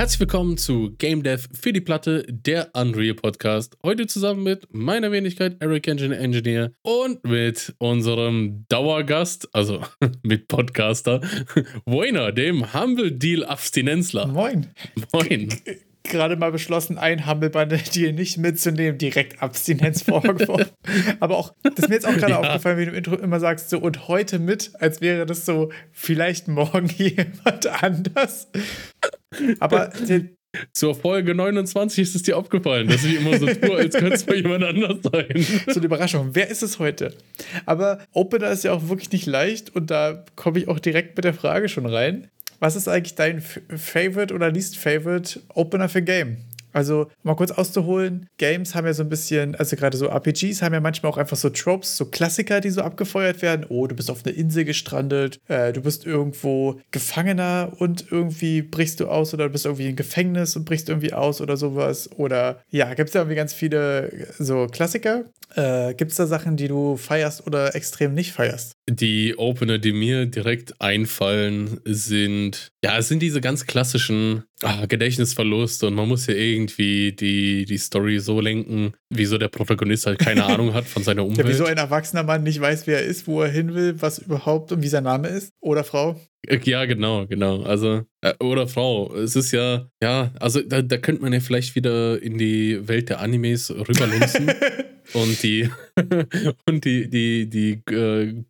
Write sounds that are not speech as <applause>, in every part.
Herzlich willkommen zu Game Dev für die Platte, der Unreal Podcast. Heute zusammen mit meiner Wenigkeit Eric Engine Engineer und mit unserem Dauergast, also <laughs> mit Podcaster, <laughs> Woiner, dem Humble Deal Abstinenzler. Moin. Moin. Gerade mal beschlossen, ein Humble Bundle Deal nicht mitzunehmen, direkt Abstinenz vorgeworfen. <laughs> Aber auch, das ist mir jetzt auch gerade ja. aufgefallen, wie du im Intro immer sagst, so und heute mit, als wäre das so vielleicht morgen jemand anders. Aber <laughs> zur Folge 29 ist es dir aufgefallen, dass ich immer so tue, als könnte es bei jemand anders sein. <laughs> So eine Überraschung. Wer ist es heute? Aber Opener ist ja auch wirklich nicht leicht und da komme ich auch direkt mit der Frage schon rein. Was ist eigentlich dein Favorite oder Least Favorite Opener für Game? Also, mal kurz auszuholen, Games haben ja so ein bisschen, also gerade so RPGs haben ja manchmal auch einfach so Tropes, so Klassiker, die so abgefeuert werden. Oh, du bist auf einer Insel gestrandet, äh, du bist irgendwo Gefangener und irgendwie brichst du aus oder du bist irgendwie im Gefängnis und brichst irgendwie aus oder sowas. Oder ja, gibt es ja irgendwie ganz viele so Klassiker. Äh, gibt es da Sachen, die du feierst oder extrem nicht feierst? Die Opener, die mir direkt einfallen, sind, ja, es sind diese ganz klassischen ah, Gedächtnisverluste und man muss ja irgendwie die, die Story so lenken, wieso der Protagonist halt keine <laughs> Ahnung hat von seiner Umwelt. Ja, wieso ein erwachsener Mann nicht weiß, wer er ist, wo er hin will, was überhaupt und wie sein Name ist oder Frau. Äh, ja, genau, genau. Also, äh, oder Frau. Es ist ja, ja, also da, da könnte man ja vielleicht wieder in die Welt der Animes rüberlunzen. <laughs> und die <laughs> und die die die äh,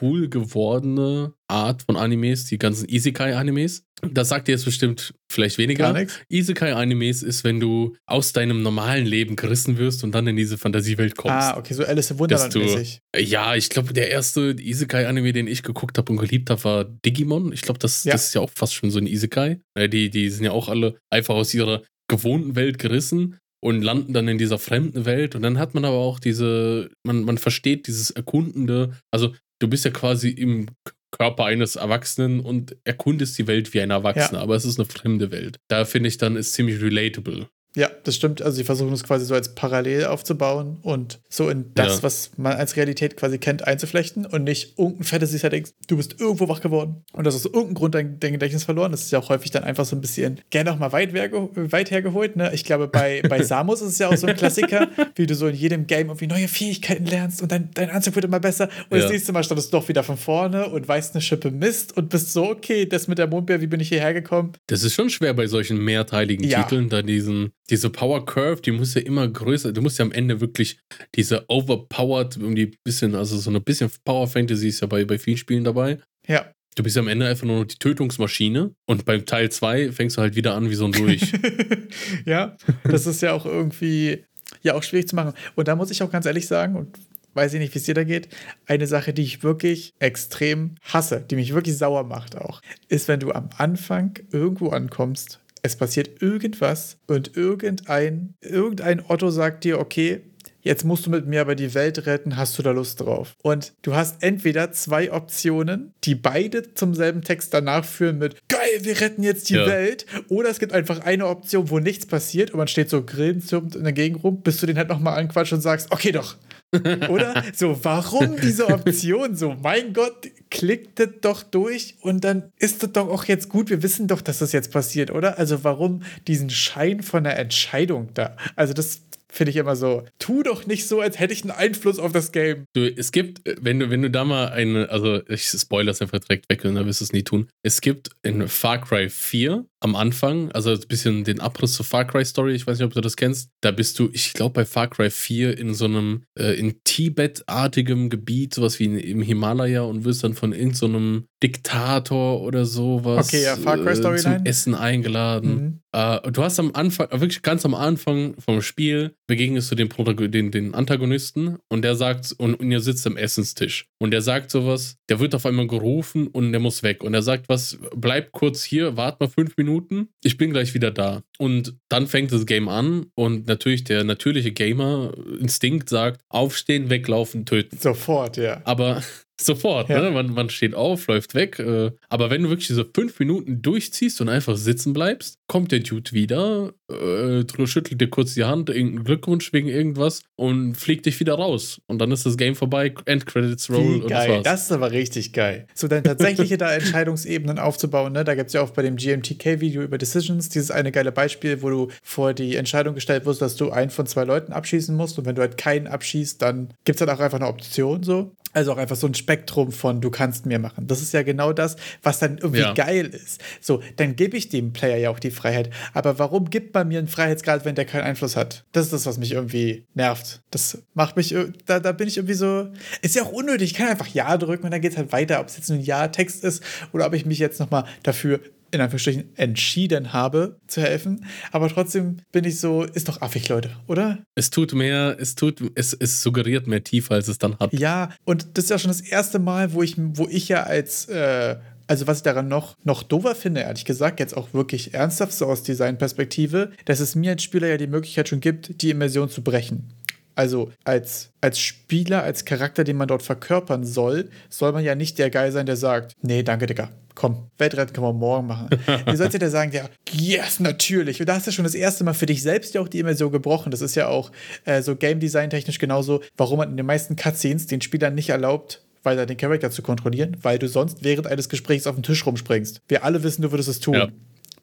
cool gewordene Art von Animes, die ganzen Isekai Animes. Das sagt dir jetzt bestimmt vielleicht weniger. Isekai Animes ist, wenn du aus deinem normalen Leben gerissen wirst und dann in diese Fantasiewelt kommst. Ah, okay, so Alice im Wunderland mäßig. Ja, ich glaube, der erste Isekai Anime, den ich geguckt habe und geliebt habe, war Digimon. Ich glaube, das, ja. das ist ja auch fast schon so ein Isekai. Äh, die die sind ja auch alle einfach aus ihrer gewohnten Welt gerissen und landen dann in dieser fremden Welt. Und dann hat man aber auch diese, man, man versteht dieses Erkundende, also du bist ja quasi im Körper eines Erwachsenen und erkundest die Welt wie ein Erwachsener, ja. aber es ist eine fremde Welt. Da finde ich dann, ist ziemlich relatable. Ja, das stimmt. Also sie versuchen es quasi so als parallel aufzubauen und so in das, ja. was man als Realität quasi kennt, einzuflechten und nicht irgendein Fantasy-Setting, du bist irgendwo wach geworden und das ist aus irgendeinem Grund dein, dein, Gedächtnis verloren. Das ist ja auch häufig dann einfach so ein bisschen gerne auch mal weit, weit hergeholt. Ne? Ich glaube, bei, <laughs> bei Samus ist es ja auch so ein Klassiker, wie du so in jedem Game irgendwie neue Fähigkeiten lernst und dein, dein Anzug wird immer besser und ja. das nächste Mal standest du doch wieder von vorne und weißt eine Schippe Mist und bist so, okay, das mit der Mondbeer, wie bin ich hierher gekommen? Das ist schon schwer bei solchen mehrteiligen ja. Titeln, da diesen diese Power Curve, die muss ja immer größer, du musst ja am Ende wirklich diese overpowered, irgendwie bisschen, also so ein bisschen Power Fantasy ist ja bei, bei vielen Spielen dabei. Ja. Du bist ja am Ende einfach nur die Tötungsmaschine und beim Teil 2 fängst du halt wieder an wie so ein Durch. <laughs> ja, das ist ja auch irgendwie, ja, auch schwierig zu machen. Und da muss ich auch ganz ehrlich sagen, und weiß ich nicht, wie es dir da geht, eine Sache, die ich wirklich extrem hasse, die mich wirklich sauer macht auch, ist, wenn du am Anfang irgendwo ankommst es passiert irgendwas und irgendein, irgendein Otto sagt dir, okay, jetzt musst du mit mir aber die Welt retten, hast du da Lust drauf? Und du hast entweder zwei Optionen, die beide zum selben Text danach führen mit geil, wir retten jetzt die ja. Welt, oder es gibt einfach eine Option, wo nichts passiert und man steht so grillenzirpend in der Gegend rum, bis du den halt nochmal anquatscht und sagst, okay doch, <laughs> oder? So, warum diese Option? So, mein Gott, klickt das doch durch und dann ist das doch auch jetzt gut. Wir wissen doch, dass das jetzt passiert, oder? Also, warum diesen Schein von einer Entscheidung da? Also, das finde ich immer so, tu doch nicht so, als hätte ich einen Einfluss auf das Game. Du, es gibt, wenn du, wenn du da mal eine, also ich spoilere es einfach direkt weg, dann wirst du es nie tun. Es gibt in Far Cry 4 am Anfang, also ein bisschen den Abriss zur Far Cry Story, ich weiß nicht, ob du das kennst, da bist du, ich glaube bei Far Cry 4 in so einem, äh, in Tibet-artigem Gebiet, sowas wie in, im Himalaya und wirst dann von irgendeinem so Diktator oder sowas okay, ja, Far Cry Storyline. Äh, zum Essen eingeladen. Mhm. Äh, du hast am Anfang, wirklich ganz am Anfang vom Spiel, begegnest du dem den, den Antagonisten und der sagt, und, und ihr sitzt am Essenstisch. Und der sagt sowas, der wird auf einmal gerufen und der muss weg. Und er sagt was, bleib kurz hier, wart mal fünf Minuten, ich bin gleich wieder da. Und dann fängt das Game an und natürlich der natürliche Gamer-Instinkt sagt, aufstehen, weglaufen, töten. Sofort, ja. Aber Sofort, ja. ne? Man, man steht auf, läuft weg. Äh, aber wenn du wirklich diese fünf Minuten durchziehst und einfach sitzen bleibst, kommt der Dude wieder, äh, schüttelt dir kurz die Hand, irgendeinen Glückwunsch wegen irgendwas und fliegt dich wieder raus. Und dann ist das Game vorbei, Endcredits Roll und geil. Das, das ist aber richtig geil. So dann tatsächliche da <laughs> Entscheidungsebenen aufzubauen, ne? Da gibt es ja auch bei dem GMTK-Video über Decisions dieses eine geile Beispiel, wo du vor die Entscheidung gestellt wirst, dass du einen von zwei Leuten abschießen musst. Und wenn du halt keinen abschießt, dann gibt es halt auch einfach eine Option so. Also auch einfach so ein Spektrum von du kannst mehr machen. Das ist ja genau das, was dann irgendwie ja. geil ist. So, dann gebe ich dem Player ja auch die Freiheit. Aber warum gibt man mir einen Freiheitsgrad, wenn der keinen Einfluss hat? Das ist das, was mich irgendwie nervt. Das macht mich, da, da bin ich irgendwie so, ist ja auch unnötig. Ich kann einfach Ja drücken und dann geht es halt weiter, ob es jetzt ein Ja-Text ist oder ob ich mich jetzt nochmal dafür in Anführungsstrichen entschieden habe zu helfen. Aber trotzdem bin ich so, ist doch affig, Leute, oder? Es tut mehr, es tut, es, es suggeriert mehr Tiefe, als es dann hat. Ja, und das ist ja schon das erste Mal, wo ich, wo ich ja als äh, also was ich daran noch, noch dover finde, ehrlich gesagt, jetzt auch wirklich ernsthaft so aus Designperspektive, dass es mir als Spieler ja die Möglichkeit schon gibt, die Immersion zu brechen. Also als, als Spieler, als Charakter, den man dort verkörpern soll, soll man ja nicht der Guy sein, der sagt, nee, danke, Digga, komm, Weltretten können wir morgen machen. Ihr solltet ja sagen, ja, yes, natürlich. Und da hast du schon das erste Mal für dich selbst ja auch die Immersion gebrochen. Das ist ja auch äh, so Game Design technisch genauso, warum man in den meisten Cutscenes den Spielern nicht erlaubt, weiter den Charakter zu kontrollieren, weil du sonst während eines Gesprächs auf den Tisch rumspringst. Wir alle wissen, du würdest es tun. Ja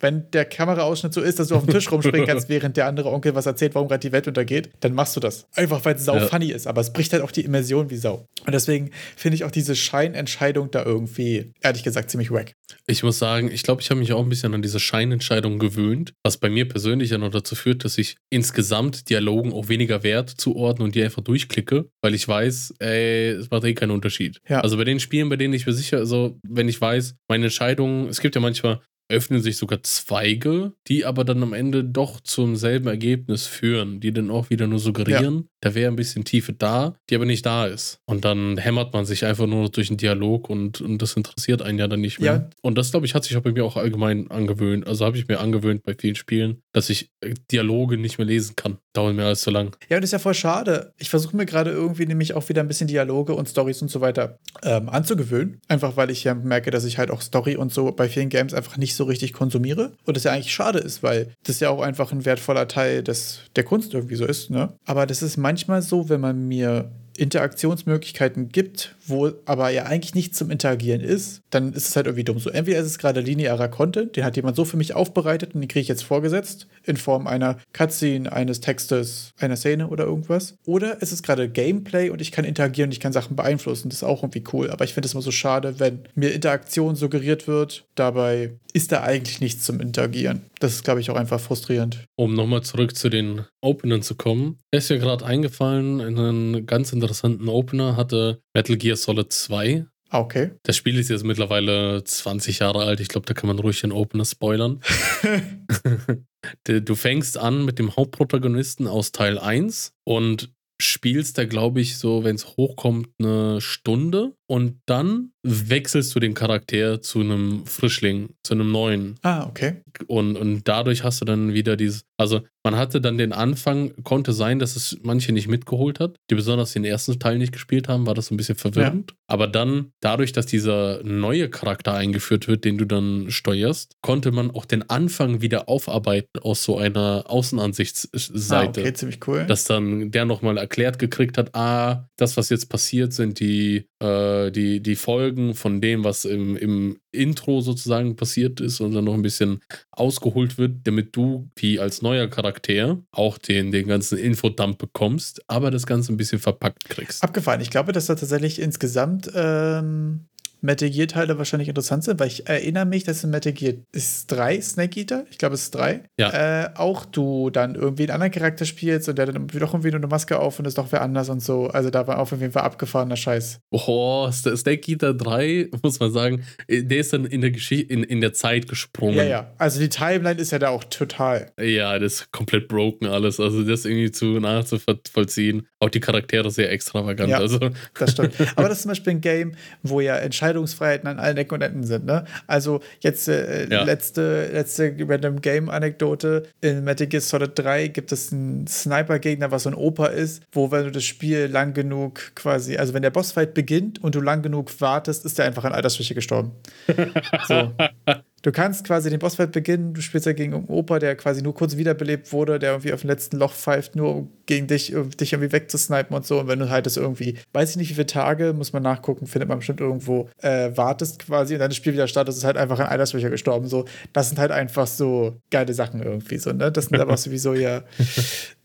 wenn der Kameraausschnitt so ist, dass du auf dem Tisch rumspringen kannst, <laughs> während der andere Onkel was erzählt, warum gerade die Welt untergeht, dann machst du das. Einfach weil es sau ja. funny ist, aber es bricht halt auch die Immersion wie Sau. Und deswegen finde ich auch diese Scheinentscheidung da irgendwie, ehrlich gesagt, ziemlich wack. Ich muss sagen, ich glaube, ich habe mich auch ein bisschen an diese Scheinentscheidung gewöhnt, was bei mir persönlich ja noch dazu führt, dass ich insgesamt Dialogen auch weniger Wert zuordne und die einfach durchklicke, weil ich weiß, ey, es macht eh keinen Unterschied. Ja. Also bei den Spielen, bei denen ich mir sicher, also wenn ich weiß, meine Entscheidung, es gibt ja manchmal öffnen sich sogar Zweige, die aber dann am Ende doch zum selben Ergebnis führen, die dann auch wieder nur suggerieren, ja. da wäre ein bisschen Tiefe da, die aber nicht da ist. Und dann hämmert man sich einfach nur durch einen Dialog und, und das interessiert einen ja dann nicht mehr. Ja. Und das, glaube ich, hat sich auch bei mir auch allgemein angewöhnt. Also habe ich mir angewöhnt bei vielen Spielen, dass ich äh, Dialoge nicht mehr lesen kann. Dauert mir alles zu lang. Ja, und das ist ja voll schade. Ich versuche mir gerade irgendwie nämlich auch wieder ein bisschen Dialoge und Stories und so weiter ähm, anzugewöhnen. Einfach weil ich ja merke, dass ich halt auch Story und so bei vielen Games einfach nicht so richtig konsumiere. Und das ja eigentlich schade ist, weil das ja auch einfach ein wertvoller Teil des, der Kunst irgendwie so ist. Ne? Aber das ist manchmal so, wenn man mir Interaktionsmöglichkeiten gibt, wo aber ja eigentlich nichts zum Interagieren ist, dann ist es halt irgendwie dumm. So, entweder ist es gerade linearer Content, den hat jemand so für mich aufbereitet und den kriege ich jetzt vorgesetzt, in Form einer Cutscene, eines Textes, einer Szene oder irgendwas. Oder es ist gerade Gameplay und ich kann interagieren und ich kann Sachen beeinflussen. Das ist auch irgendwie cool. Aber ich finde es immer so schade, wenn mir Interaktion suggeriert wird, dabei ist da eigentlich nichts zum Interagieren. Das ist, glaube ich, auch einfach frustrierend. Um nochmal zurück zu den Openern zu kommen. ist ja gerade eingefallen, in einen ganz interessanten Opener hatte Metal Gear Solid 2. Ah, okay. Das Spiel ist jetzt mittlerweile 20 Jahre alt. Ich glaube, da kann man ruhig den Opener spoilern. <laughs> du fängst an mit dem Hauptprotagonisten aus Teil 1 und spielst da, glaube ich, so, wenn es hochkommt, eine Stunde und dann wechselst du den Charakter zu einem Frischling, zu einem neuen. Ah, okay. Und, und dadurch hast du dann wieder dieses, also man hatte dann den Anfang, konnte sein, dass es manche nicht mitgeholt hat, die besonders den ersten Teil nicht gespielt haben, war das so ein bisschen verwirrend. Ja. Aber dann, dadurch, dass dieser neue Charakter eingeführt wird, den du dann steuerst, konnte man auch den Anfang wieder aufarbeiten aus so einer Außenansichtsseite. Ah, okay, ziemlich cool. Dass dann der nochmal erklärt gekriegt hat, ah, das, was jetzt passiert, sind die, äh, die, die Folgen von dem, was im, im Intro sozusagen passiert ist und dann noch ein bisschen ausgeholt wird, damit du, wie als neuer Charakter, auch den, den ganzen Infodump bekommst, aber das Ganze ein bisschen verpackt kriegst. Abgefahren. Ich glaube, dass da tatsächlich insgesamt ähm, Metal Gear Teile wahrscheinlich interessant sind, weil ich erinnere mich, dass in Metal Gear ist drei Snake Eater, ich glaube es ist drei, ja. äh, auch du dann irgendwie einen anderen Charakter spielst und der dann doch irgendwie nur eine Maske auf und ist doch wer anders und so. Also da war auf jeden Fall abgefahrener Scheiß. Oh, Snake Eater 3, <laughs> muss man sagen, äh, der ist dann in der Geschichte, in, in der Zeit gesprungen. Ja, ja. Also die Timeline ist ja da auch total. Ja, das ist komplett broken alles. Also das irgendwie zu nachzuvollziehen. Auch die Charaktere sehr extravagant. Ja, also. das stimmt. <laughs> Aber das ist zum Beispiel ein Game, wo ja Entscheidungen Entscheidungsfreiheiten an allen Ecken und Enden sind. Ne? Also jetzt äh, ja. letzte, letzte Random Game-Anekdote. In Metal Gear Solid 3 gibt es einen Sniper-Gegner, was so ein Opa ist, wo wenn du das Spiel lang genug quasi, also wenn der Bossfight beginnt und du lang genug wartest, ist der einfach an Altersschwäche gestorben. <laughs> so. Du kannst quasi den Bossfight beginnen, du spielst ja gegen einen Opa, der quasi nur kurz wiederbelebt wurde, der irgendwie auf dem letzten Loch pfeift, nur um gegen dich, dich irgendwie wegzusnipen und so. Und wenn du halt das irgendwie, weiß ich nicht, wie viele Tage, muss man nachgucken, findet man bestimmt irgendwo, äh, wartest quasi und dann das Spiel wieder startet, ist halt einfach an Alterswächer gestorben. So, das sind halt einfach so geile Sachen irgendwie so, ne? Das sind aber <laughs> sowieso ja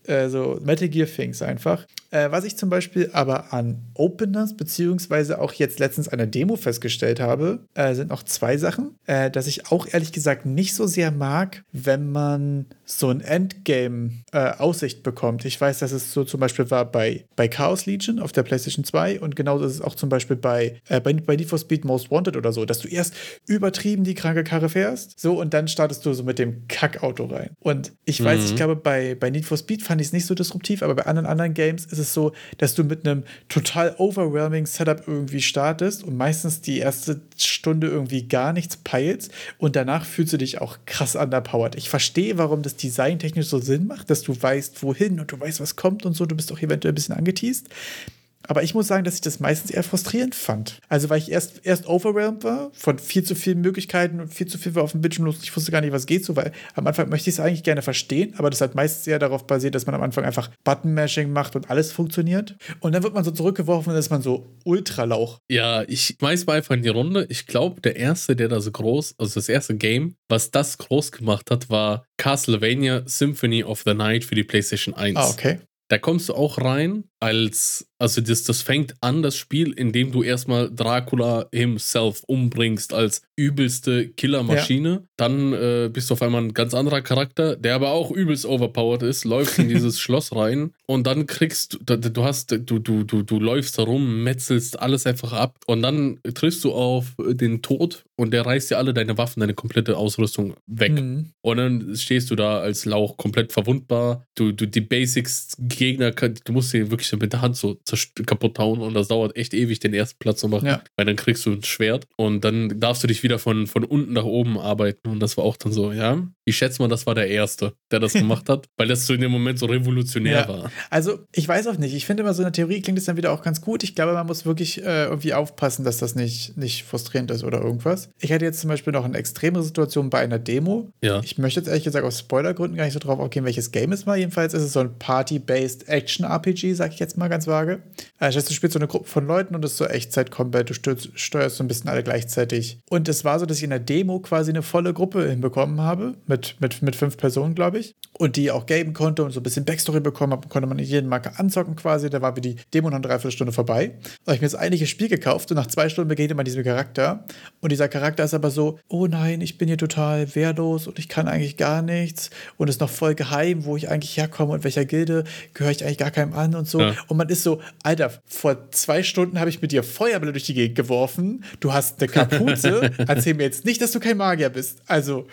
äh, so Metal Gear Things einfach. Äh, was ich zum Beispiel aber an Openness, beziehungsweise auch jetzt letztens an der Demo festgestellt habe, äh, sind noch zwei Sachen, äh, dass ich auch ehrlich gesagt nicht so sehr mag, wenn man so ein Endgame-Aussicht äh, bekommt. Ich weiß, dass es so zum Beispiel war bei, bei Chaos Legion auf der PlayStation 2 und genauso ist es auch zum Beispiel bei, äh, bei, bei Need for Speed Most Wanted oder so, dass du erst übertrieben die kranke Karre fährst, so und dann startest du so mit dem Kackauto rein. Und ich weiß, mhm. ich glaube, bei, bei Need for Speed fand ich es nicht so disruptiv, aber bei anderen anderen Games ist es so, dass du mit einem total overwhelming Setup irgendwie startest und meistens die erste Stunde irgendwie gar nichts peilst und danach fühlst du dich auch krass underpowered. Ich verstehe, warum das designtechnisch so Sinn macht, dass du weißt, wohin und du weißt, was kommt und so, du bist auch eventuell ein bisschen angeteased. Aber ich muss sagen, dass ich das meistens eher frustrierend fand. Also, weil ich erst, erst overwhelmed war von viel zu vielen Möglichkeiten und viel zu viel war auf dem Bildschirm los. Ich wusste gar nicht, was geht so, weil am Anfang möchte ich es eigentlich gerne verstehen, aber das hat meistens eher darauf basiert, dass man am Anfang einfach Button-Mashing macht und alles funktioniert. Und dann wird man so zurückgeworfen und ist man so Ultralauch. Ja, ich weiß mal einfach in die Runde. Ich glaube, der erste, der da so groß, also das erste Game, was das groß gemacht hat, war Castlevania Symphony of the Night für die PlayStation 1. Ah, okay. Da kommst du auch rein als also das, das fängt an, das Spiel, indem du erstmal Dracula himself umbringst als übelste Killermaschine. Ja. Dann äh, bist du auf einmal ein ganz anderer Charakter, der aber auch übelst overpowered ist, läufst in dieses <laughs> Schloss rein und dann kriegst du, du hast, du, du, du, du läufst herum, metzelst alles einfach ab und dann triffst du auf den Tod und der reißt dir alle deine Waffen, deine komplette Ausrüstung weg. Mhm. Und dann stehst du da als Lauch komplett verwundbar. Du, du die Basics Gegner, du musst dir wirklich mit der Hand so kaputt hauen und das dauert echt ewig, den ersten Platz zu machen. Ja. Weil dann kriegst du ein Schwert und dann darfst du dich wieder von, von unten nach oben arbeiten. Und das war auch dann so, ja. Ich schätze mal, das war der Erste, der das <laughs> gemacht hat, weil das so in dem Moment so revolutionär ja. war. Also, ich weiß auch nicht. Ich finde immer so in der Theorie klingt es dann wieder auch ganz gut. Ich glaube, man muss wirklich äh, irgendwie aufpassen, dass das nicht, nicht frustrierend ist oder irgendwas. Ich hatte jetzt zum Beispiel noch eine extreme Situation bei einer Demo. Ja. Ich möchte jetzt ehrlich gesagt aus Spoilergründen gar nicht so drauf aufgehen, welches Game es war. Jedenfalls ist es so ein Party-based Action-RPG, sag ich jetzt mal ganz vage. Heißt, du spielst so eine Gruppe von Leuten und es ist so Echtzeit-Combat. Du steuerst so ein bisschen alle gleichzeitig. Und es war so, dass ich in der Demo quasi eine volle Gruppe hinbekommen habe, mit, mit, mit fünf Personen, glaube ich. Und die auch gaben konnte und so ein bisschen Backstory bekommen habe, konnte man jeden Marker anzocken quasi. Da war wie die Demo noch eine Dreiviertelstunde vorbei. Da habe ich mir das eigentliche Spiel gekauft und nach zwei Stunden begegnet man diesem Charakter. Und dieser Charakter ist aber so, oh nein, ich bin hier total wehrlos und ich kann eigentlich gar nichts und ist noch voll geheim, wo ich eigentlich herkomme und welcher Gilde gehöre ich eigentlich gar keinem an und so. Ja. Und man ist so, Alter, vor zwei Stunden habe ich mit dir Feuerbälle durch die Gegend geworfen. Du hast eine Kapuze. <laughs> Erzähl mir jetzt nicht, dass du kein Magier bist. Also,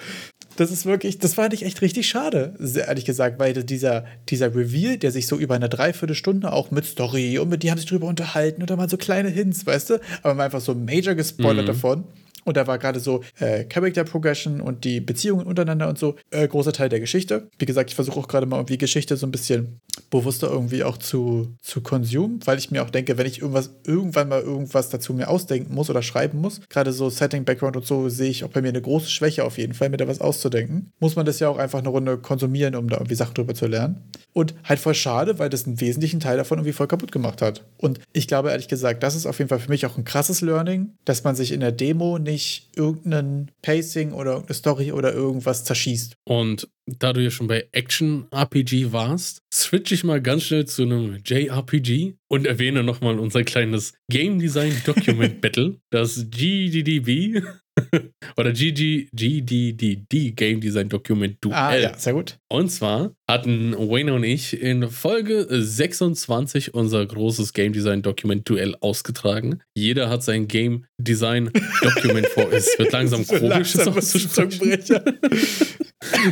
das ist wirklich, das fand ich echt richtig schade, ehrlich gesagt, weil dieser, dieser Reveal, der sich so über eine Dreiviertelstunde auch mit Story und mit die haben sich drüber unterhalten oder mal so kleine Hints, weißt du, aber man einfach so major gespoilert mhm. davon. Und da war gerade so äh, Character Progression und die Beziehungen untereinander und so äh, großer Teil der Geschichte. Wie gesagt, ich versuche auch gerade mal irgendwie Geschichte so ein bisschen bewusster irgendwie auch zu, zu consumen, weil ich mir auch denke, wenn ich irgendwas, irgendwann mal irgendwas dazu mir ausdenken muss oder schreiben muss, gerade so Setting, Background und so, sehe ich auch bei mir eine große Schwäche auf jeden Fall, mir da was auszudenken. Muss man das ja auch einfach eine Runde konsumieren, um da irgendwie Sachen drüber zu lernen. Und halt voll schade, weil das einen wesentlichen Teil davon irgendwie voll kaputt gemacht hat. Und ich glaube ehrlich gesagt, das ist auf jeden Fall für mich auch ein krasses Learning, dass man sich in der Demo nicht nicht irgendeinen Pacing oder irgendeine Story oder irgendwas zerschießt. Und da du ja schon bei Action-RPG warst, switche ich mal ganz schnell zu einem JRPG und erwähne nochmal unser kleines Game Design Document <laughs> Battle, das GDDB <laughs> oder GG, GDDD Game Design Document Duell. Ah, ja, sehr gut. Und zwar hatten Wayne und ich in Folge 26 unser großes Game Design Dokument Duell ausgetragen. Jeder hat sein Game Design Dokument vor. Es wird <laughs> langsam so komisch, langsam auszusprechen.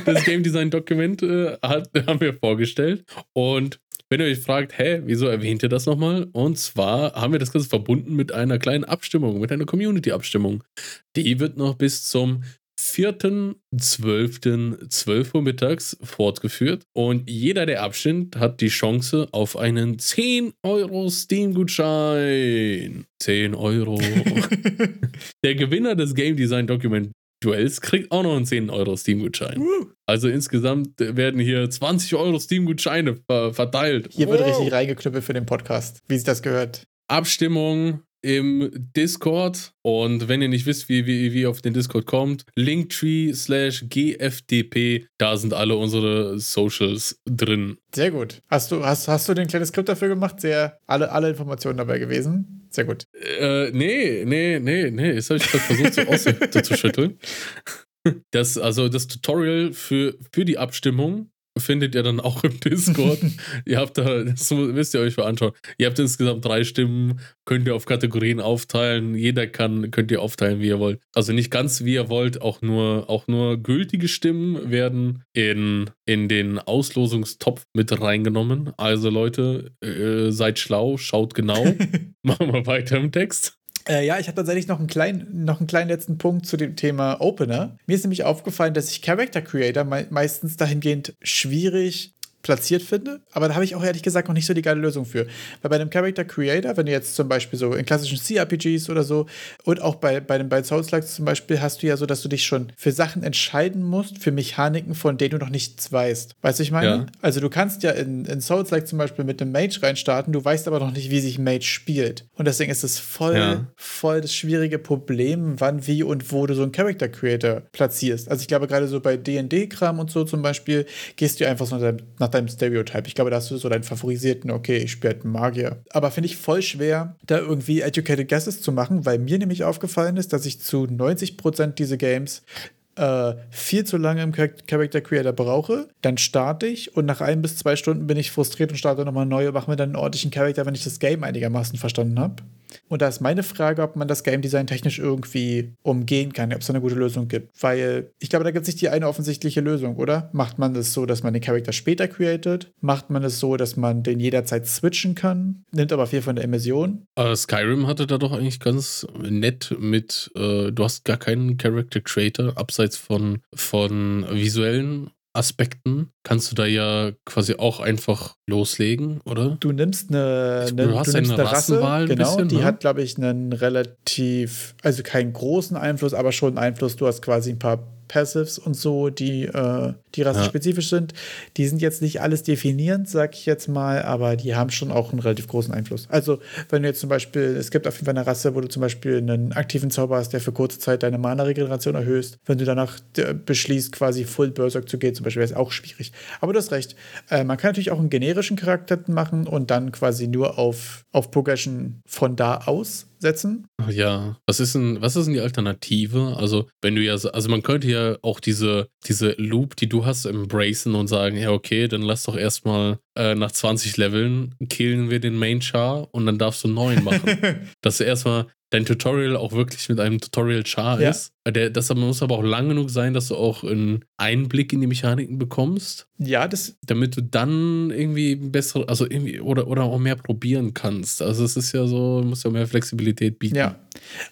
das Game Design Dokument äh, hat, <laughs> haben wir vorgestellt und wenn ihr euch fragt, hä, wieso erwähnt ihr das nochmal? Und zwar haben wir das Ganze verbunden mit einer kleinen Abstimmung, mit einer Community-Abstimmung. Die wird noch bis zum 4.12.12 Uhr mittags fortgeführt und jeder, der abstimmt, hat die Chance auf einen 10 Euro Steam-Gutschein. 10 Euro. <laughs> der Gewinner des Game Design Document Duells kriegt auch noch einen 10 Euro Steam-Gutschein. Also insgesamt werden hier 20 Euro Steam-Gutscheine verteilt. Hier wird richtig reingeknüppelt für den Podcast, wie sich das gehört. Abstimmung im Discord. Und wenn ihr nicht wisst, wie, wie, wie ihr auf den Discord kommt, linktree slash gfdp, da sind alle unsere Socials drin. Sehr gut. Hast du, hast, hast du den kleinen Skript dafür gemacht? Sehr, alle, alle Informationen dabei gewesen? Sehr gut. Äh, nee, nee, nee, nee. Das habe ich gerade versucht, so auszuschütteln. <laughs> Das, also das Tutorial für, für die Abstimmung findet ihr dann auch im Discord. <laughs> ihr habt da, das müsst ihr euch mal anschauen. Ihr habt insgesamt drei Stimmen, könnt ihr auf Kategorien aufteilen. Jeder kann, könnt ihr aufteilen, wie ihr wollt. Also nicht ganz wie ihr wollt, auch nur, auch nur gültige Stimmen werden in, in den Auslosungstopf mit reingenommen. Also Leute, äh, seid schlau, schaut genau. <laughs> Machen wir weiter im Text. Äh, ja, ich habe tatsächlich noch einen, kleinen, noch einen kleinen letzten Punkt zu dem Thema Opener. Mir ist nämlich aufgefallen, dass ich Character Creator me meistens dahingehend schwierig platziert finde. Aber da habe ich auch ehrlich gesagt noch nicht so die geile Lösung für. Weil bei einem Character Creator, wenn du jetzt zum Beispiel so in klassischen CRPGs oder so und auch bei, bei den beiden Souls-Likes zum Beispiel, hast du ja so, dass du dich schon für Sachen entscheiden musst, für Mechaniken, von denen du noch nichts weißt. Weißt du, ich meine? Ja. Also du kannst ja in, in Souls-Like zum Beispiel mit einem Mage reinstarten, du weißt aber noch nicht, wie sich Mage spielt. Und deswegen ist es voll, ja. voll das schwierige Problem, wann, wie und wo du so einen Character Creator platzierst. Also ich glaube, gerade so bei D&D-Kram und so zum Beispiel, gehst du einfach so nach deinem, Stereotype. Ich glaube, da hast du so deinen favorisierten, okay, ich spiele halt einen Magier. Aber finde ich voll schwer, da irgendwie educated guesses zu machen, weil mir nämlich aufgefallen ist, dass ich zu 90% diese Games äh, viel zu lange im Character Creator brauche, dann starte ich und nach ein bis zwei Stunden bin ich frustriert und starte nochmal neu und mache mir dann einen ordentlichen Charakter, wenn ich das Game einigermaßen verstanden habe. Und da ist meine Frage, ob man das Game Design technisch irgendwie umgehen kann, ob es eine gute Lösung gibt. Weil ich glaube, da gibt es nicht die eine offensichtliche Lösung, oder? Macht man das so, dass man den Charakter später created? Macht man es so, dass man den jederzeit switchen kann? Nimmt aber viel von der Immersion? Uh, Skyrim hatte da doch eigentlich ganz nett mit, uh, du hast gar keinen Character Creator, abseits von, von visuellen Aspekten kannst du da ja quasi auch einfach loslegen, oder? Du nimmst eine, eine, du hast du nimmst eine Rasse, genau, bisschen, die ne? hat, glaube ich, einen relativ, also keinen großen Einfluss, aber schon Einfluss. Du hast quasi ein paar Passives und so, die, äh, die rassenspezifisch ja. sind. Die sind jetzt nicht alles definierend, sag ich jetzt mal, aber die haben schon auch einen relativ großen Einfluss. Also, wenn du jetzt zum Beispiel, es gibt auf jeden Fall eine Rasse, wo du zum Beispiel einen aktiven Zauber hast, der für kurze Zeit deine Mana-Regeneration erhöht. Wenn du danach beschließt, quasi Full Berserk zu gehen, zum Beispiel, wäre es auch schwierig. Aber du hast recht. Äh, man kann natürlich auch einen generischen Charakter machen und dann quasi nur auf, auf Progression von da aus setzen. Ja, was ist denn, was ist denn die Alternative? Also, wenn du ja, also man könnte ja auch diese, diese Loop, die du hast, embracen und sagen, ja, okay, dann lass doch erstmal äh, nach 20 Leveln killen wir den Main Char und dann darfst du einen neuen machen. <laughs> Dass du erstmal dein Tutorial auch wirklich mit einem Tutorial-Char ja. ist. Der, das muss aber auch lang genug sein, dass du auch einen Einblick in die Mechaniken bekommst. Ja, das. Damit du dann irgendwie besser, also irgendwie, oder, oder auch mehr probieren kannst. Also es ist ja so, du musst ja mehr Flexibilität bieten. Ja.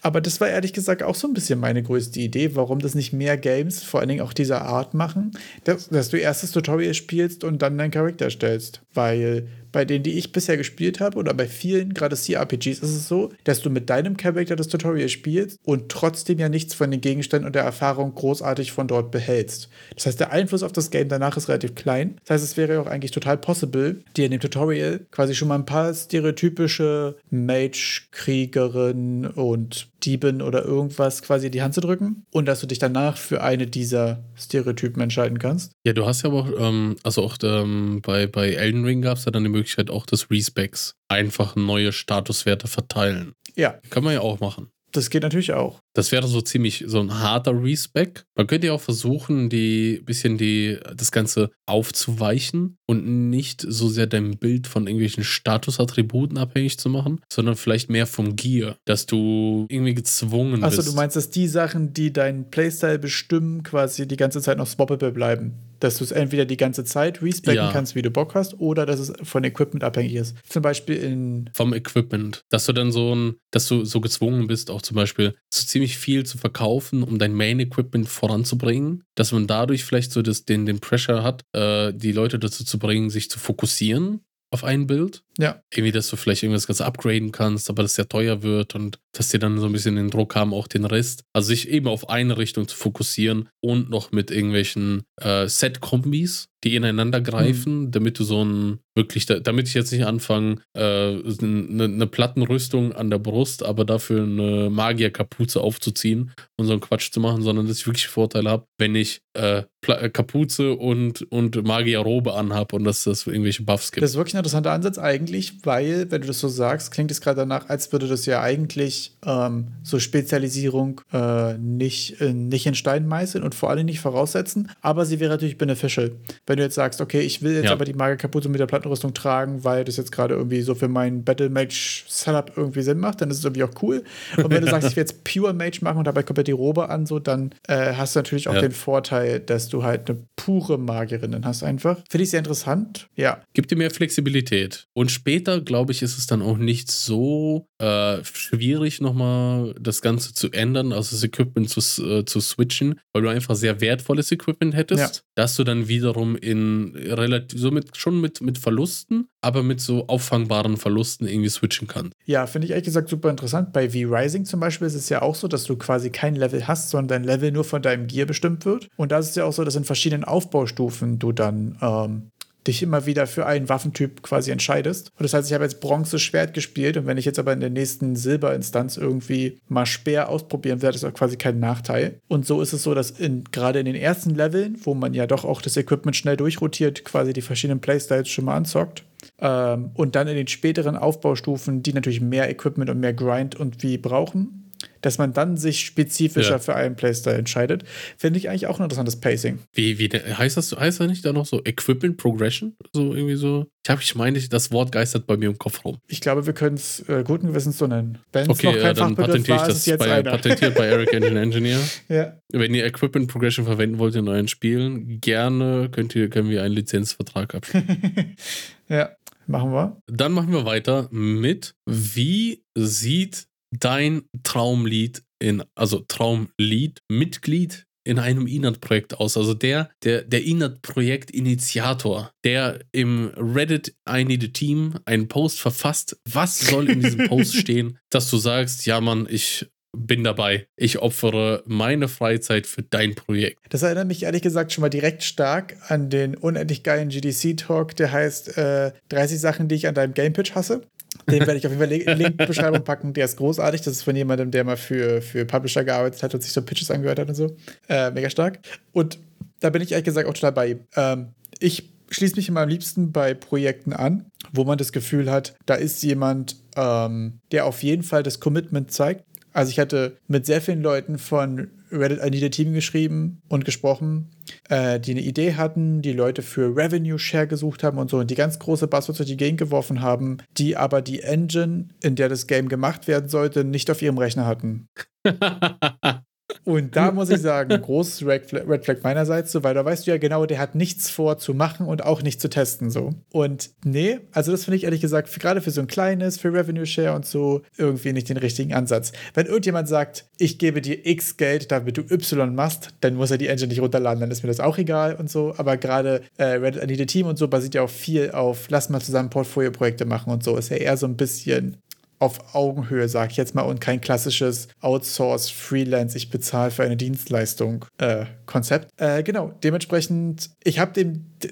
Aber das war ehrlich gesagt auch so ein bisschen meine größte Idee, warum das nicht mehr Games, vor allen Dingen auch dieser Art machen, dass, dass du erst das Tutorial spielst und dann deinen Charakter stellst. Weil bei denen, die ich bisher gespielt habe, oder bei vielen, gerade CRPGs, ist es so, dass du mit deinem Charakter das Tutorial spielst und trotzdem ja nichts von den Gegenständen und der Erfahrung großartig von dort behältst. Das heißt, der Einfluss auf das Game danach ist relativ klein. Das heißt, es wäre auch eigentlich total possible, dir in dem Tutorial quasi schon mal ein paar stereotypische Mage-Kriegerin und Dieben oder irgendwas quasi in die Hand zu drücken und dass du dich danach für eine dieser Stereotypen entscheiden kannst. Ja, du hast ja aber auch, ähm, also auch ähm, bei, bei Elden Ring gab es ja dann die Möglichkeit auch des Respecs. Einfach neue Statuswerte verteilen. Ja. Kann man ja auch machen. Das geht natürlich auch. Das wäre so ziemlich so ein harter Respec. Man könnte ja auch versuchen, die bisschen die, das Ganze aufzuweichen und nicht so sehr dein Bild von irgendwelchen Statusattributen abhängig zu machen, sondern vielleicht mehr vom Gear, dass du irgendwie gezwungen Achso, bist. du meinst, dass die Sachen, die deinen Playstyle bestimmen, quasi die ganze Zeit noch swappable bleiben? Dass du es entweder die ganze Zeit respecken ja. kannst, wie du Bock hast, oder dass es von Equipment abhängig ist. Zum Beispiel in. Vom Equipment. Dass du dann so ein, dass du so gezwungen bist, auch zum Beispiel so ziemlich viel zu verkaufen, um dein Main-Equipment voranzubringen. Dass man dadurch vielleicht so das, den, den Pressure hat, äh, die Leute dazu zu bringen, sich zu fokussieren auf ein Bild. Ja. Irgendwie, dass du vielleicht irgendwas ganz upgraden kannst, aber das sehr teuer wird und dass die dann so ein bisschen den Druck haben, auch den Rest. Also sich eben auf eine Richtung zu fokussieren und noch mit irgendwelchen äh, Set-Kombis, die ineinander greifen, mhm. damit du so ein wirklich, damit ich jetzt nicht anfange, äh, eine, eine Plattenrüstung an der Brust, aber dafür eine Magierkapuze aufzuziehen und so einen Quatsch zu machen, sondern dass ich wirklich Vorteile habe, wenn ich äh, äh, Kapuze und, und Magierrobe anhabe und dass das irgendwelche Buffs gibt. Das ist wirklich ein interessanter Ansatz eigentlich, weil, wenn du das so sagst, klingt es gerade danach, als würde das ja eigentlich ähm, so Spezialisierung äh, nicht, äh, nicht in Stein meißeln und vor allem nicht voraussetzen, aber sie wäre natürlich beneficial. Wenn du jetzt sagst, okay, ich will jetzt ja. aber die Magierkapuze mit der Plattenrüstung tragen, weil das jetzt gerade irgendwie so für mein Battle Mage Setup irgendwie Sinn macht, dann ist es irgendwie auch cool. Und wenn du sagst, ich will jetzt Pure Mage machen und dabei komplett die Robe an, so, dann äh, hast du natürlich auch ja. den Vorteil, dass du halt eine pure Magierin hast einfach. Finde ich sehr interessant. Ja. Gibt dir mehr Flexibilität. Und später, glaube ich, ist es dann auch nicht so äh, schwierig, nochmal das Ganze zu ändern, also das Equipment zu, äh, zu switchen, weil du einfach sehr wertvolles Equipment hättest, ja. dass du dann wiederum in relativ, so mit, schon mit, mit Verlusten, aber mit so auffangbaren Verlusten irgendwie switchen kannst. Ja, finde ich ehrlich gesagt super interessant. Bei V-Rising zum Beispiel ist es ja auch so, dass du quasi kein Level hast, sondern dein Level nur von deinem Gear bestimmt wird. Und da ist es ja auch so, dass in verschiedenen Aufbaustufen du dann ähm, dich immer wieder für einen Waffentyp quasi entscheidest. Und das heißt, ich habe jetzt Bronze-Schwert gespielt und wenn ich jetzt aber in der nächsten Silberinstanz irgendwie mal Speer ausprobieren werde, ist das quasi kein Nachteil. Und so ist es so, dass in, gerade in den ersten Leveln, wo man ja doch auch das Equipment schnell durchrotiert, quasi die verschiedenen Playstyles schon mal anzockt, ähm, und dann in den späteren Aufbaustufen, die natürlich mehr Equipment und mehr Grind und wie brauchen, dass man dann sich spezifischer ja. für einen Playstyle entscheidet, finde ich eigentlich auch ein interessantes Pacing. Wie, wie heißt das, heißt das nicht da noch so Equipment Progression? So irgendwie so? Ich habe, ich meine, das Wort geistert bei mir im Kopf rum. Ich glaube, wir können es äh, guten Gewissens so nennen. Wenn es okay, noch kein ja, dann patentiere ich das jetzt bei, patentiert bei Eric Engine Engineer. <laughs> ja. Wenn ihr Equipment Progression verwenden wollt in euren Spielen, gerne könnt ihr, können wir einen Lizenzvertrag abschließen. <laughs> ja. Machen wir. Dann machen wir weiter mit, wie sieht dein Traumlied in, also Traumlied, Mitglied in einem INAT-Projekt aus. Also der, der, der INAT-Projekt-Initiator, der im Reddit I Need a Team einen Post verfasst. Was soll in diesem Post <laughs> stehen, dass du sagst, ja Mann, ich bin dabei. Ich opfere meine Freizeit für dein Projekt. Das erinnert mich ehrlich gesagt schon mal direkt stark an den unendlich geilen GDC-Talk, der heißt äh, 30 Sachen, die ich an deinem Game-Pitch hasse. Den werde ich auf jeden Fall in die Link-Beschreibung packen. Der ist großartig. Das ist von jemandem, der mal für, für Publisher gearbeitet hat und sich so Pitches angehört hat und so. Äh, mega stark. Und da bin ich ehrlich gesagt auch total bei ihm. Ähm, ich schließe mich immer am liebsten bei Projekten an, wo man das Gefühl hat, da ist jemand, ähm, der auf jeden Fall das Commitment zeigt. Also ich hatte mit sehr vielen Leuten von Reddit I Need a Team geschrieben und gesprochen, äh, die eine Idee hatten, die Leute für Revenue Share gesucht haben und so und die ganz große Buzzwords durch die Gegend geworfen haben, die aber die Engine, in der das Game gemacht werden sollte, nicht auf ihrem Rechner hatten. <laughs> Und da muss ich sagen, großes Red Flag, Red Flag meinerseits, so, weil da weißt du ja genau, der hat nichts vor zu machen und auch nicht zu testen, so. Und nee, also das finde ich ehrlich gesagt, für, gerade für so ein kleines, für Revenue Share und so, irgendwie nicht den richtigen Ansatz. Wenn irgendjemand sagt, ich gebe dir X Geld, damit du Y machst, dann muss er die Engine nicht runterladen, dann ist mir das auch egal und so. Aber gerade äh, Reddit Anita Team und so basiert ja auch viel auf, lass mal zusammen Portfolio-Projekte machen und so. Ist ja eher so ein bisschen auf Augenhöhe, sag ich jetzt mal, und kein klassisches Outsource, Freelance, ich bezahle für eine Dienstleistung äh, Konzept. Äh, genau, dementsprechend, ich habe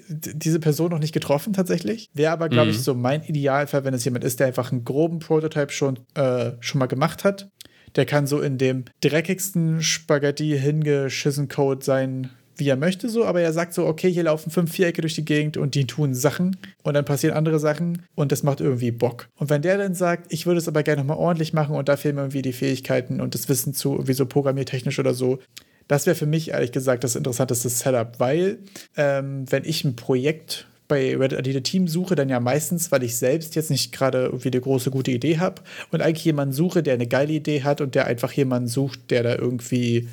diese Person noch nicht getroffen tatsächlich. Wäre aber, glaube mhm. ich, so mein Idealfall, wenn es jemand ist, der einfach einen groben Prototype schon, äh, schon mal gemacht hat. Der kann so in dem dreckigsten Spaghetti hingeschissen Code sein wie er möchte, so, aber er sagt so, okay, hier laufen fünf Vierecke durch die Gegend und die tun Sachen und dann passieren andere Sachen und das macht irgendwie Bock. Und wenn der dann sagt, ich würde es aber gerne nochmal ordentlich machen und da fehlen mir irgendwie die Fähigkeiten und das Wissen zu, irgendwie so programmiertechnisch oder so, das wäre für mich ehrlich gesagt das interessanteste Setup, weil ähm, wenn ich ein Projekt bei Reddit Adida Team suche, dann ja meistens, weil ich selbst jetzt nicht gerade irgendwie eine große gute Idee habe und eigentlich jemanden suche, der eine geile Idee hat und der einfach jemanden sucht, der da irgendwie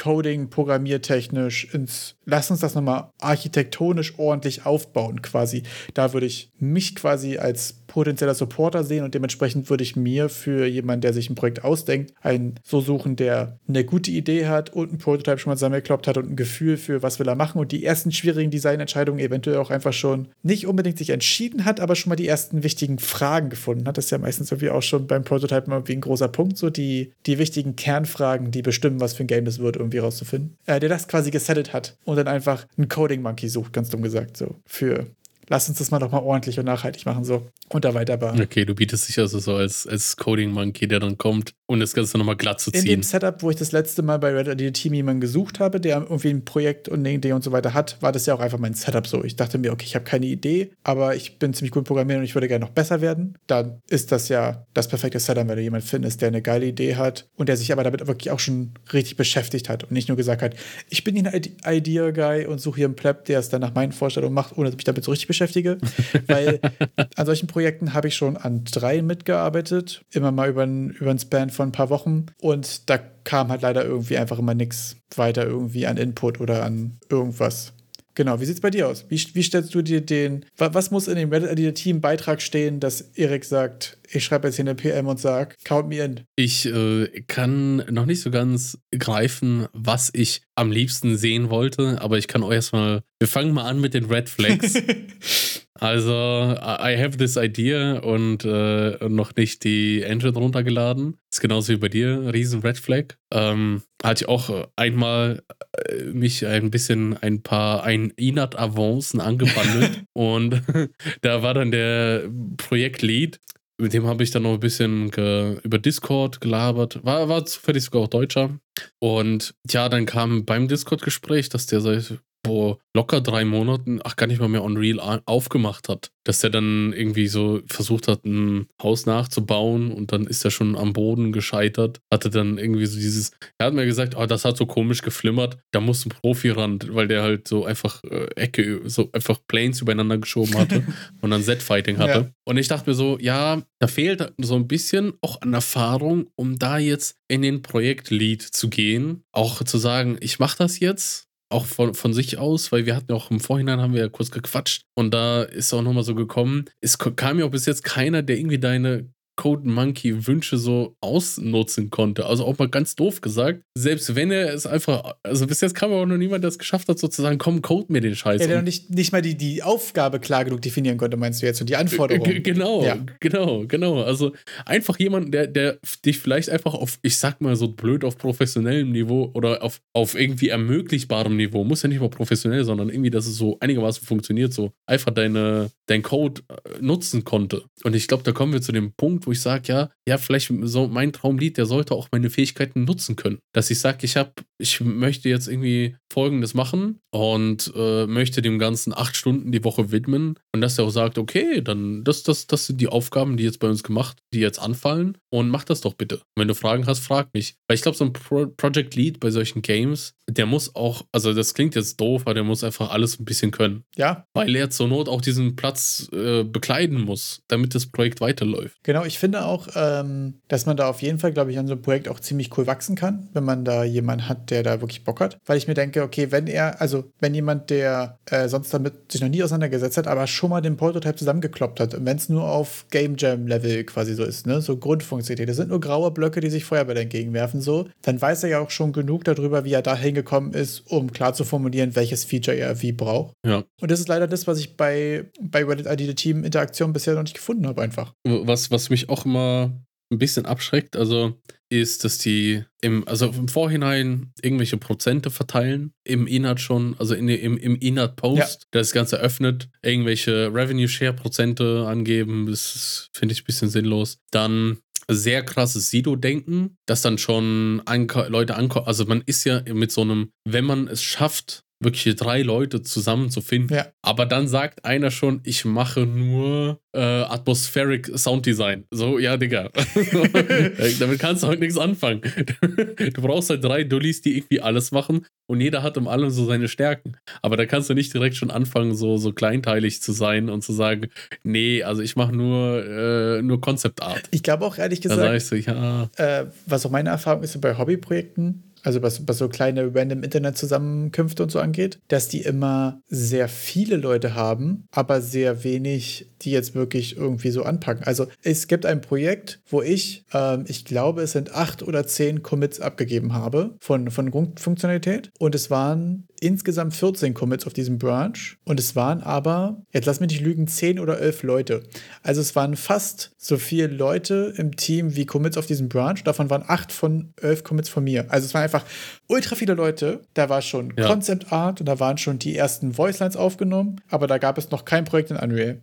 Coding, programmiertechnisch ins lass uns das nochmal architektonisch ordentlich aufbauen, quasi. Da würde ich mich quasi als potenzieller Supporter sehen und dementsprechend würde ich mir für jemanden, der sich ein Projekt ausdenkt, einen so suchen, der eine gute Idee hat und ein Prototype schon mal zusammengekloppt hat und ein Gefühl für, was will er machen und die ersten schwierigen Designentscheidungen eventuell auch einfach schon nicht unbedingt sich entschieden hat, aber schon mal die ersten wichtigen Fragen gefunden hat. Das ist ja meistens irgendwie auch schon beim Prototype mal wie ein großer Punkt, so die, die wichtigen Kernfragen, die bestimmen, was für ein Game das wird, irgendwie rauszufinden. Äh, der das quasi gesettet hat und dann einfach einen Coding Monkey sucht, ganz dumm gesagt, so für lass uns das mal doch mal ordentlich und nachhaltig machen, so und da weiterbauen. Okay, du bietest dich also so als, als Coding Monkey, der dann kommt, und das Ganze nochmal glatt zu ziehen. In dem Setup, wo ich das letzte Mal bei Reddit Team jemanden gesucht habe, der irgendwie ein Projekt und eine Idee und so weiter hat, war das ja auch einfach mein Setup so. Ich dachte mir, okay, ich habe keine Idee, aber ich bin ziemlich gut programmiert und ich würde gerne noch besser werden. Dann ist das ja das perfekte Setup, wenn du jemanden findest, der eine geile Idee hat und der sich aber damit wirklich auch schon richtig beschäftigt hat und nicht nur gesagt hat, ich bin ein Idea-Guy und suche hier einen Pleb, der es dann nach meinen Vorstellungen macht, ohne dass ich mich damit so richtig beschäftige. Weil <laughs> an solchen Projekten habe ich schon an drei mitgearbeitet, immer mal über, ein, über einen Span von ein paar Wochen. Und da kam halt leider irgendwie einfach immer nichts weiter irgendwie an Input oder an irgendwas. Genau, wie sieht es bei dir aus? Wie, wie stellst du dir den, was muss in dem Reddit-Team-Beitrag stehen, dass Erik sagt, ich schreibe jetzt hier eine PM und sage, count me in? Ich äh, kann noch nicht so ganz greifen, was ich am liebsten sehen wollte, aber ich kann euch erstmal, wir fangen mal an mit den Red Flags. <laughs> Also, I have this idea und äh, noch nicht die Engine runtergeladen. Ist genauso wie bei dir, riesen Red Flag. Ähm, hatte ich auch einmal äh, mich ein bisschen ein paar, ein Inat Avancen angebandelt <laughs> und <laughs> da war dann der Projektlead mit dem habe ich dann noch ein bisschen über Discord gelabert. War, war zufällig sogar auch Deutscher. Und ja, dann kam beim Discord-Gespräch, dass der seit vor locker drei Monaten, ach gar nicht mal mehr Unreal aufgemacht hat. Dass der dann irgendwie so versucht hat, ein Haus nachzubauen und dann ist er schon am Boden gescheitert. Hatte dann irgendwie so dieses, er hat mir gesagt, oh, das hat so komisch geflimmert, da muss ein Profi ran, weil der halt so einfach äh, Ecke, so einfach Planes übereinander geschoben hatte <laughs> und dann Set-Fighting hatte. Ja. Und ich dachte mir so, ja, da fehlt so ein bisschen auch an Erfahrung, um da jetzt in den Projektlead zu gehen. Auch zu sagen, ich mache das jetzt auch von, von sich aus, weil wir hatten auch im Vorhinein haben wir ja kurz gequatscht. Und da ist auch nochmal so gekommen, es kam ja auch bis jetzt keiner, der irgendwie deine Code Monkey Wünsche so ausnutzen konnte. Also auch mal ganz doof gesagt, selbst wenn er es einfach, also bis jetzt kam auch noch niemand, der es geschafft hat, sozusagen, komm, code mir den Scheiß. Ja, der noch nicht, nicht mal die, die Aufgabe klar genug definieren konnte, meinst du jetzt, und die Anforderungen. G genau, ja. genau, genau. Also einfach jemand, der, der dich vielleicht einfach auf, ich sag mal so blöd, auf professionellem Niveau oder auf, auf irgendwie ermöglichbarem Niveau, muss ja nicht mal professionell, sondern irgendwie, dass es so einigermaßen funktioniert, so einfach deine, dein Code äh, nutzen konnte. Und ich glaube, da kommen wir zu dem Punkt, wo ich sage, ja, ja, vielleicht so mein Traumlied, der sollte auch meine Fähigkeiten nutzen können. Dass ich sage, ich habe, ich möchte jetzt irgendwie Folgendes machen und äh, möchte dem Ganzen acht Stunden die Woche widmen und dass er auch sagt, okay, dann das, das, das sind die Aufgaben, die jetzt bei uns gemacht, die jetzt anfallen und mach das doch bitte. Wenn du Fragen hast, frag mich. Weil ich glaube, so ein Pro Project Lead bei solchen Games, der muss auch, also das klingt jetzt doof, aber der muss einfach alles ein bisschen können. Ja. Weil er zur Not auch diesen Platz äh, bekleiden muss, damit das Projekt weiterläuft. Genau, ich finde auch, ähm, dass man da auf jeden Fall, glaube ich, an so einem Projekt auch ziemlich cool wachsen kann, wenn man da jemanden hat, der da wirklich Bock hat. Weil ich mir denke, okay, wenn er, also wenn jemand, der äh, sonst damit sich noch nie auseinandergesetzt hat, aber schon mal den Prototype zusammengekloppt hat, wenn es nur auf Game Jam Level quasi so ist, ne, so Grundfunktionalität, das sind nur graue Blöcke, die sich Feuerbälle entgegenwerfen, so, dann weiß er ja auch schon genug darüber, wie er da hingekommen ist, um klar zu formulieren, welches Feature er wie braucht. Ja. Und das ist leider das, was ich bei, bei Reddit ID Team Interaktion bisher noch nicht gefunden habe, einfach. Was, was mich auch immer ein bisschen abschreckt, also ist, dass die im, also im Vorhinein irgendwelche Prozente verteilen, im Inhalt schon, also in, im, im Inhalt-Post, ja. das Ganze öffnet, irgendwelche Revenue-Share-Prozente angeben, das finde ich ein bisschen sinnlos. Dann sehr krasses Sido-Denken, dass dann schon Leute ankommen, also man ist ja mit so einem, wenn man es schafft, wirklich drei Leute zusammenzufinden. Ja. Aber dann sagt einer schon, ich mache nur äh, Atmospheric Sound Design. So, ja, Digga. <laughs> Damit kannst du halt nichts anfangen. <laughs> du brauchst halt drei Dullis, die irgendwie alles machen und jeder hat im allem so seine Stärken. Aber da kannst du nicht direkt schon anfangen, so, so kleinteilig zu sein und zu sagen, nee, also ich mache nur, äh, nur Concept Art. Ich glaube auch ehrlich gesagt, so, ja. äh, was auch meine Erfahrung ist bei Hobbyprojekten, also was, was so kleine random Internet-Zusammenkünfte und so angeht, dass die immer sehr viele Leute haben, aber sehr wenig, die jetzt wirklich irgendwie so anpacken. Also es gibt ein Projekt, wo ich, ähm, ich glaube, es sind acht oder zehn Commits abgegeben habe von, von Grundfunktionalität und es waren insgesamt 14 Commits auf diesem Branch und es waren aber, jetzt lass mich nicht lügen, 10 oder 11 Leute. Also es waren fast so viele Leute im Team wie Commits auf diesem Branch. Davon waren 8 von 11 Commits von mir. Also es waren einfach ultra viele Leute. Da war schon ja. Concept Art und da waren schon die ersten Voicelines aufgenommen, aber da gab es noch kein Projekt in Unreal.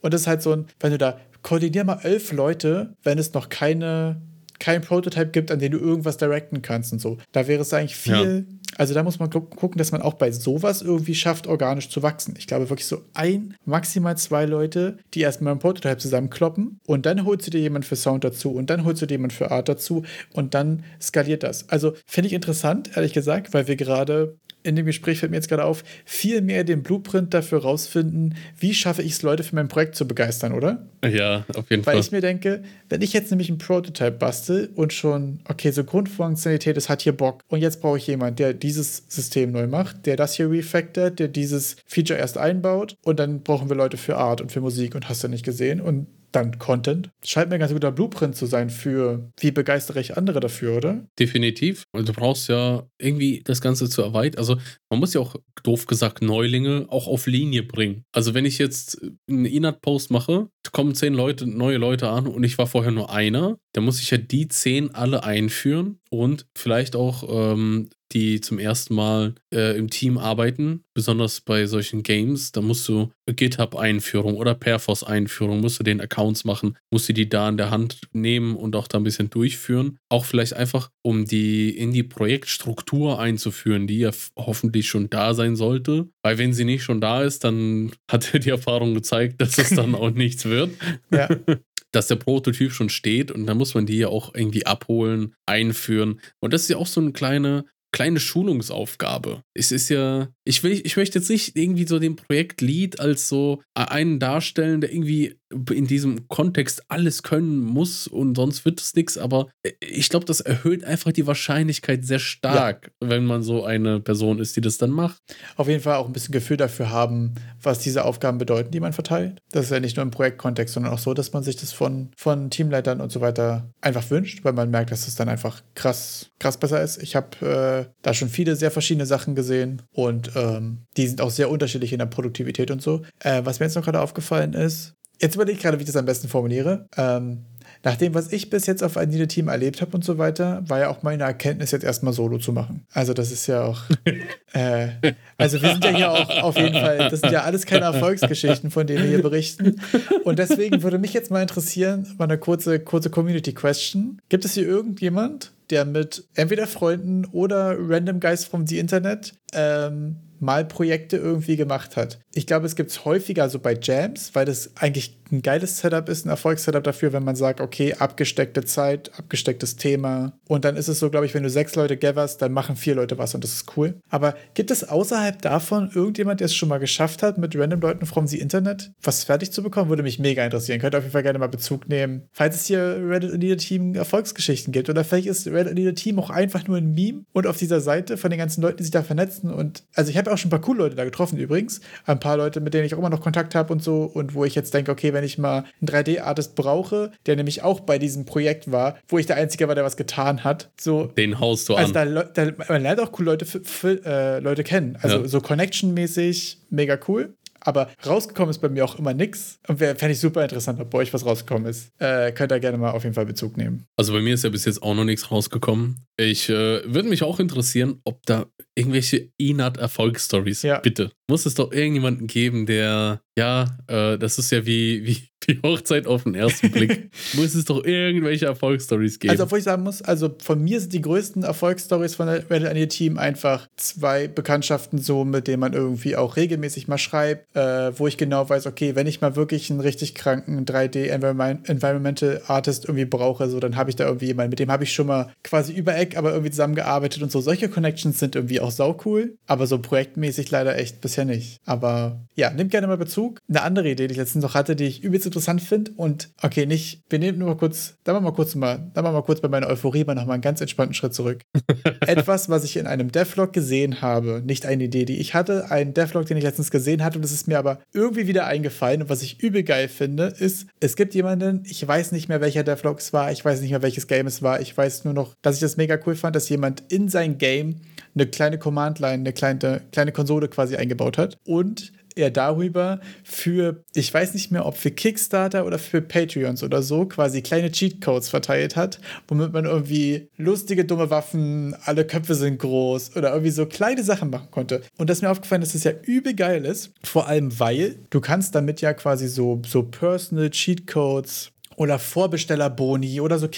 Und das ist halt so ein, wenn du da koordinier mal elf Leute, wenn es noch keine kein Prototype gibt, an dem du irgendwas directen kannst und so. Da wäre es eigentlich viel. Ja. Also da muss man gucken, dass man auch bei sowas irgendwie schafft, organisch zu wachsen. Ich glaube wirklich so ein, maximal zwei Leute, die erstmal ein Prototype zusammenkloppen und dann holst du dir jemand für Sound dazu und dann holst du dir jemand für Art dazu und dann skaliert das. Also finde ich interessant, ehrlich gesagt, weil wir gerade in dem Gespräch fällt mir jetzt gerade auf, viel mehr den Blueprint dafür rausfinden, wie schaffe ich es, Leute für mein Projekt zu begeistern, oder? Ja, auf jeden Fall. Weil ich mir denke, wenn ich jetzt nämlich ein Prototype bastel und schon, okay, so Grundfunktionalität, das hat hier Bock und jetzt brauche ich jemanden, der dieses System neu macht, der das hier refactort, der dieses Feature erst einbaut und dann brauchen wir Leute für Art und für Musik und hast du nicht gesehen und dann Content. Scheint mir ein ganz guter Blueprint zu sein für, wie begeistere ich andere dafür, oder? Definitiv. Und du brauchst ja irgendwie das Ganze zu erweitern. Also man muss ja auch, doof gesagt, Neulinge auch auf Linie bringen. Also wenn ich jetzt einen Inat-Post mache, kommen zehn Leute, neue Leute an und ich war vorher nur einer, dann muss ich ja die zehn alle einführen und vielleicht auch ähm, die zum ersten Mal äh, im Team arbeiten, besonders bei solchen Games, da musst du GitHub-Einführung oder Perforce-Einführung, musst du den Accounts machen, musst du die da in der Hand nehmen und auch da ein bisschen durchführen. Auch vielleicht einfach, um die in die Projektstruktur einzuführen, die ja hoffentlich schon da sein sollte. Weil wenn sie nicht schon da ist, dann hat die Erfahrung gezeigt, dass es dann auch nichts wird. <laughs> Ja. <laughs> dass der Prototyp schon steht und dann muss man die ja auch irgendwie abholen, einführen. Und das ist ja auch so eine kleine kleine Schulungsaufgabe. Es ist ja, ich will, ich möchte jetzt nicht irgendwie so den Projektlead als so einen darstellen, der irgendwie in diesem Kontext alles können muss und sonst wird es nichts, aber äh, ich glaube, das erhöht einfach die Wahrscheinlichkeit sehr stark, ja. wenn man so eine Person ist, die das dann macht. Auf jeden Fall auch ein bisschen Gefühl dafür haben, was diese Aufgaben bedeuten, die man verteilt. Das ist ja nicht nur im Projektkontext, sondern auch so, dass man sich das von, von Teamleitern und so weiter einfach wünscht, weil man merkt, dass es dann einfach krass, krass besser ist. Ich habe äh, da schon viele sehr verschiedene Sachen gesehen und ähm, die sind auch sehr unterschiedlich in der Produktivität und so. Äh, was mir jetzt noch gerade aufgefallen ist, Jetzt überlege ich gerade, wie ich das am besten formuliere. Ähm, nach dem, was ich bis jetzt auf Anita Team erlebt habe und so weiter, war ja auch meine Erkenntnis, jetzt erstmal Solo zu machen. Also, das ist ja auch. <laughs> Äh, also, wir sind ja hier auch auf jeden Fall, das sind ja alles keine Erfolgsgeschichten, von denen wir hier berichten. Und deswegen würde mich jetzt mal interessieren, mal eine kurze, kurze Community-Question. Gibt es hier irgendjemand, der mit entweder Freunden oder Random Guys from the Internet ähm, mal Projekte irgendwie gemacht hat. Ich glaube, es gibt es häufiger so bei Jams, weil das eigentlich ein geiles Setup ist, ein Erfolgssetup dafür, wenn man sagt, okay, abgesteckte Zeit, abgestecktes Thema. Und dann ist es so, glaube ich, wenn du sechs Leute gatherst, dann machen vier Leute was und das ist cool. Aber gibt es außerhalb davon irgendjemand, der es schon mal geschafft hat, mit random Leuten from the Internet was fertig zu bekommen? Würde mich mega interessieren. Könnt ihr auf jeden Fall gerne mal Bezug nehmen. Falls es hier Reddit Leader Team Erfolgsgeschichten gibt oder vielleicht ist Reddit Leader Team auch einfach nur ein Meme und auf dieser Seite von den ganzen Leuten, die sich da vernetzen und also ich habe auch schon ein paar coole Leute da getroffen übrigens. Ein paar Leute, mit denen ich auch immer noch Kontakt habe und so. Und wo ich jetzt denke, okay, wenn ich mal einen 3D-Artist brauche, der nämlich auch bei diesem Projekt war, wo ich der Einzige war, der was getan hat. So, Den haust du also an. Da, da, man lernt auch coole Leute, für, für, äh, Leute kennen. Also ja. so Connection-mäßig mega cool. Aber rausgekommen ist bei mir auch immer nichts. Und fände ich super interessant, ob bei euch was rausgekommen ist. Äh, könnt ihr gerne mal auf jeden Fall Bezug nehmen. Also bei mir ist ja bis jetzt auch noch nichts rausgekommen. Ich äh, würde mich auch interessieren, ob da irgendwelche Inat-Erfolgsstories, ja. bitte. muss es doch irgendjemanden geben, der, ja, äh, das ist ja wie, wie die Hochzeit auf den ersten Blick. <laughs> muss es doch irgendwelche Erfolgsstories geben. Also, obwohl ich sagen muss, also von mir sind die größten Erfolgsstories von der Reddit an ihr Team einfach zwei Bekanntschaften so, mit denen man irgendwie auch regelmäßig mal schreibt, äh, wo ich genau weiß, okay, wenn ich mal wirklich einen richtig kranken 3D-Environmental Artist irgendwie brauche, so, dann habe ich da irgendwie jemanden, mit dem habe ich schon mal quasi über Eck, aber irgendwie zusammengearbeitet und so. Solche Connections sind irgendwie auch saucool, aber so projektmäßig leider echt bisher nicht. Aber ja, nimm gerne mal Bezug. Eine andere Idee, die ich letztens noch hatte, die ich übelst interessant finde und okay, nicht, wir nehmen nur mal kurz, da machen wir mal kurz mal, da machen wir mal kurz bei meiner Euphorie mal nochmal einen ganz entspannten Schritt zurück. <laughs> Etwas, was ich in einem Devlog gesehen habe, nicht eine Idee, die ich hatte, ein Devlog, den ich letztens gesehen hatte und es ist mir aber irgendwie wieder eingefallen und was ich übel geil finde, ist, es gibt jemanden, ich weiß nicht mehr, welcher Devlog es war, ich weiß nicht mehr, welches Game es war, ich weiß nur noch, dass ich das mega cool fand, dass jemand in sein Game eine kleine Command-Line, eine kleine, kleine Konsole quasi eingebaut hat und er darüber für, ich weiß nicht mehr, ob für Kickstarter oder für Patreons oder so, quasi kleine Cheatcodes verteilt hat, womit man irgendwie lustige, dumme Waffen, alle Köpfe sind groß oder irgendwie so kleine Sachen machen konnte. Und das ist mir aufgefallen, dass das ja übel geil ist, vor allem weil du kannst damit ja quasi so, so Personal Cheatcodes oder Vorbestellerboni oder so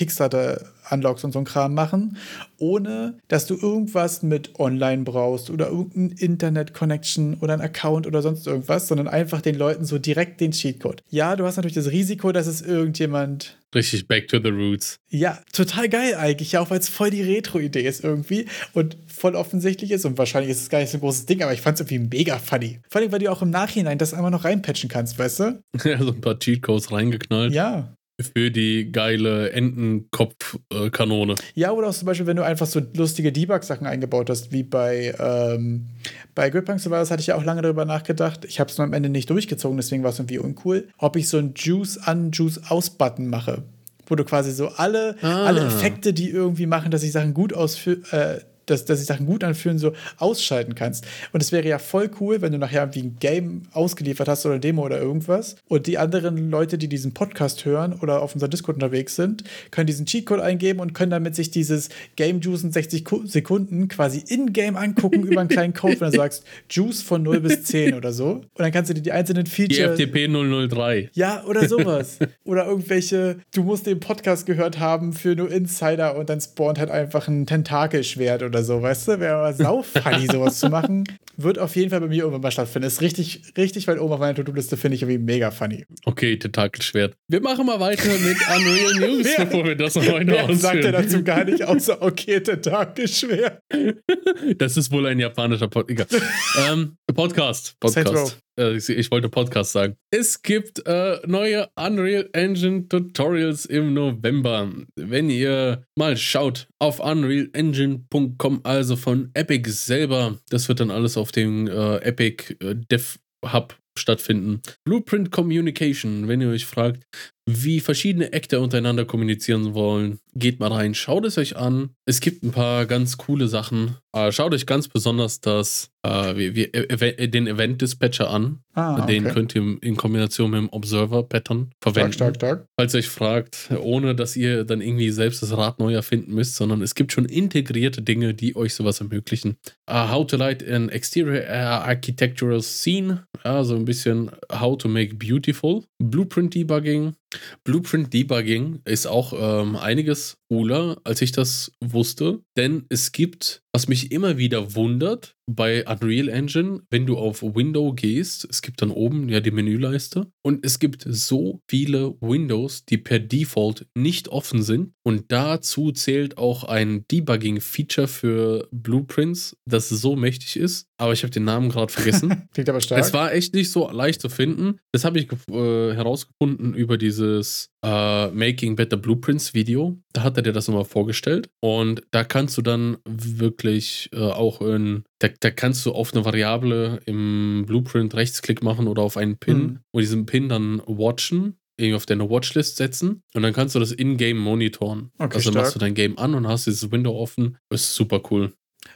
Kickstarter-Unlocks und so ein Kram machen, ohne dass du irgendwas mit Online brauchst oder irgendein Internet-Connection oder ein Account oder sonst irgendwas, sondern einfach den Leuten so direkt den Cheatcode. Ja, du hast natürlich das Risiko, dass es irgendjemand. Richtig back to the roots. Ja, total geil eigentlich, ja, auch weil es voll die Retro-Idee ist irgendwie und voll offensichtlich ist und wahrscheinlich ist es gar nicht so ein großes Ding, aber ich fand es irgendwie mega funny. Vor allem, weil du auch im Nachhinein das einfach noch reinpatchen kannst, weißt du? <laughs> Ja, so ein paar Cheatcodes reingeknallt. Ja für die geile Entenkopfkanone. ja, oder auch zum Beispiel, wenn du einfach so lustige Debug-Sachen eingebaut hast, wie bei, ähm, bei Gripbank Survivors hatte ich ja auch lange darüber nachgedacht. Ich habe es nur am Ende nicht durchgezogen, deswegen war es irgendwie uncool. Ob ich so einen Juice an, Juice aus-Button mache, wo du quasi so alle, ah. alle Effekte, die irgendwie machen, dass ich Sachen gut ausführe, äh, dass, dass sich Sachen gut anfühlen, so ausschalten kannst. Und es wäre ja voll cool, wenn du nachher irgendwie ein Game ausgeliefert hast oder eine Demo oder irgendwas und die anderen Leute, die diesen Podcast hören oder auf unserem Discord unterwegs sind, können diesen Cheatcode eingeben und können damit sich dieses Game Juice in 60 Sekunden quasi in-game angucken über einen kleinen Code, wenn du <laughs> sagst Juice von 0 bis 10 oder so. Und dann kannst du dir die einzelnen Features. Die FTP 003. Ja, oder sowas. oder irgendwelche, du musst den Podcast gehört haben für nur Insider und dann spawnt halt einfach ein Tentakelschwert oder oder so, weißt du? Wäre aber sau funny, sowas zu machen. Wird auf jeden Fall bei mir irgendwann mal stattfinden. Ist richtig, richtig weit oben auf meiner To-Do-Liste, finde ich irgendwie mega funny. Okay, Tentakelschwert. Wir machen mal weiter mit <laughs> Unreal News, wer, bevor wir das noch weiter ausführen. sagt er dazu gar nicht, außer okay, Tentakelschwert. das ist wohl ein japanischer Pod <laughs> ähm, Podcast. Podcast. Äh, ich wollte Podcast sagen. Es gibt äh, neue Unreal Engine Tutorials im November. Wenn ihr mal schaut auf unrealengine.com, also von Epic selber, das wird dann alles auf dem äh, Epic äh, Dev Hub stattfinden. Blueprint Communication, wenn ihr euch fragt, wie verschiedene Actor untereinander kommunizieren wollen, geht mal rein, schaut es euch an. Es gibt ein paar ganz coole Sachen. Äh, schaut euch ganz besonders das, äh, wie, wie, äh, den Event Dispatcher an. Ah, den okay. könnt ihr in Kombination mit dem Observer Pattern verwenden. Stark, stark, stark. Falls ihr euch fragt, ohne dass ihr dann irgendwie selbst das Rad neu erfinden müsst, sondern es gibt schon integrierte Dinge, die euch sowas ermöglichen. Uh, how to light an exterior architectural scene. Ja, so ein bisschen How to make beautiful. Blueprint Debugging. Blueprint Debugging ist auch ähm, einiges cooler, als ich das wusste, denn es gibt, was mich immer wieder wundert, bei Unreal Engine, wenn du auf Window gehst, es gibt dann oben ja die Menüleiste und es gibt so viele Windows, die per Default nicht offen sind und dazu zählt auch ein Debugging-Feature für Blueprints, das so mächtig ist, aber ich habe den Namen gerade vergessen. <laughs> Klingt aber stark. Es war echt nicht so leicht zu finden. Das habe ich äh, herausgefunden über dieses äh, Making Better Blueprints Video. Da hat er dir das nochmal vorgestellt. Und da kannst du dann wirklich äh, auch in, da, da, kannst du auf eine Variable im Blueprint Rechtsklick machen oder auf einen Pin mhm. und diesen Pin dann watchen irgendwie auf deine Watchlist setzen und dann kannst du das in-game monitoren. Okay, also stark. machst du dein Game an und hast dieses Window offen. Das ist super cool.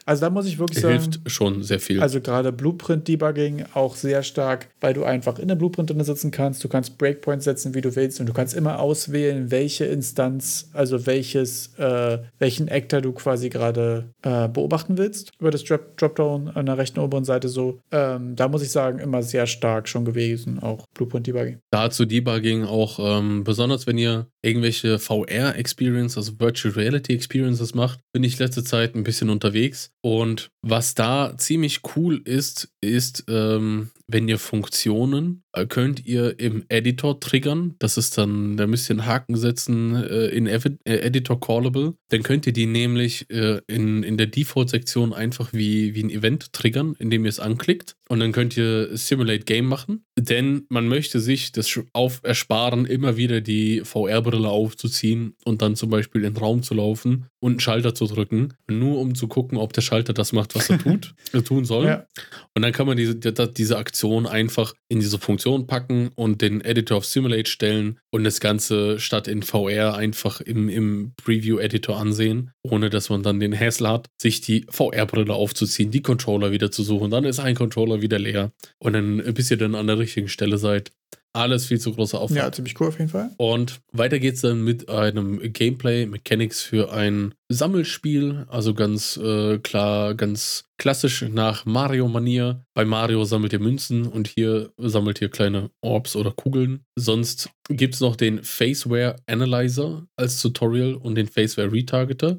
Also da muss ich wirklich sagen. Hilft schon sehr viel. Also gerade Blueprint-Debugging auch sehr stark, weil du einfach in der Blueprint drin sitzen kannst. Du kannst Breakpoints setzen, wie du willst, und du kannst immer auswählen, welche Instanz, also welches, äh, welchen Actor du quasi gerade äh, beobachten willst. Über das Drop Dropdown an der rechten oberen Seite so. Ähm, da muss ich sagen, immer sehr stark schon gewesen, auch Blueprint-Debugging. Dazu Debugging auch, ähm, besonders wenn ihr irgendwelche VR-Experience, also Virtual Reality Experiences macht, bin ich letzte Zeit ein bisschen unterwegs. Und was da ziemlich cool ist, ist, ähm, wenn ihr Funktionen äh, könnt ihr im Editor triggern. Das ist dann, da müsst ihr einen Haken setzen äh, in äh, Editor Callable. Dann könnt ihr die nämlich in, in der Default-Sektion einfach wie, wie ein Event triggern, indem ihr es anklickt. Und dann könnt ihr Simulate Game machen. Denn man möchte sich das auf ersparen, immer wieder die VR-Brille aufzuziehen und dann zum Beispiel in den Raum zu laufen und einen Schalter zu drücken, nur um zu gucken, ob der Schalter das macht, was er <laughs> tut, tun soll. Ja. Und dann kann man diese, diese Aktion einfach in diese Funktion packen und den Editor of Simulate stellen und das Ganze statt in VR einfach im, im Preview-Editor ansehen, ohne dass man dann den Hassel hat, sich die VR-Brille aufzuziehen, die Controller wieder zu suchen. Dann ist ein Controller wieder leer. Und dann, bis ihr dann an der richtigen Stelle seid, alles viel zu großer Aufwand. Ja, ziemlich cool auf jeden Fall. Und weiter geht's dann mit einem Gameplay, Mechanics für ein Sammelspiel. Also ganz äh, klar, ganz klassisch nach Mario-Manier. Bei Mario sammelt ihr Münzen und hier sammelt ihr kleine Orbs oder Kugeln. Sonst gibt es noch den Faceware Analyzer als Tutorial und den Faceware Retargeter.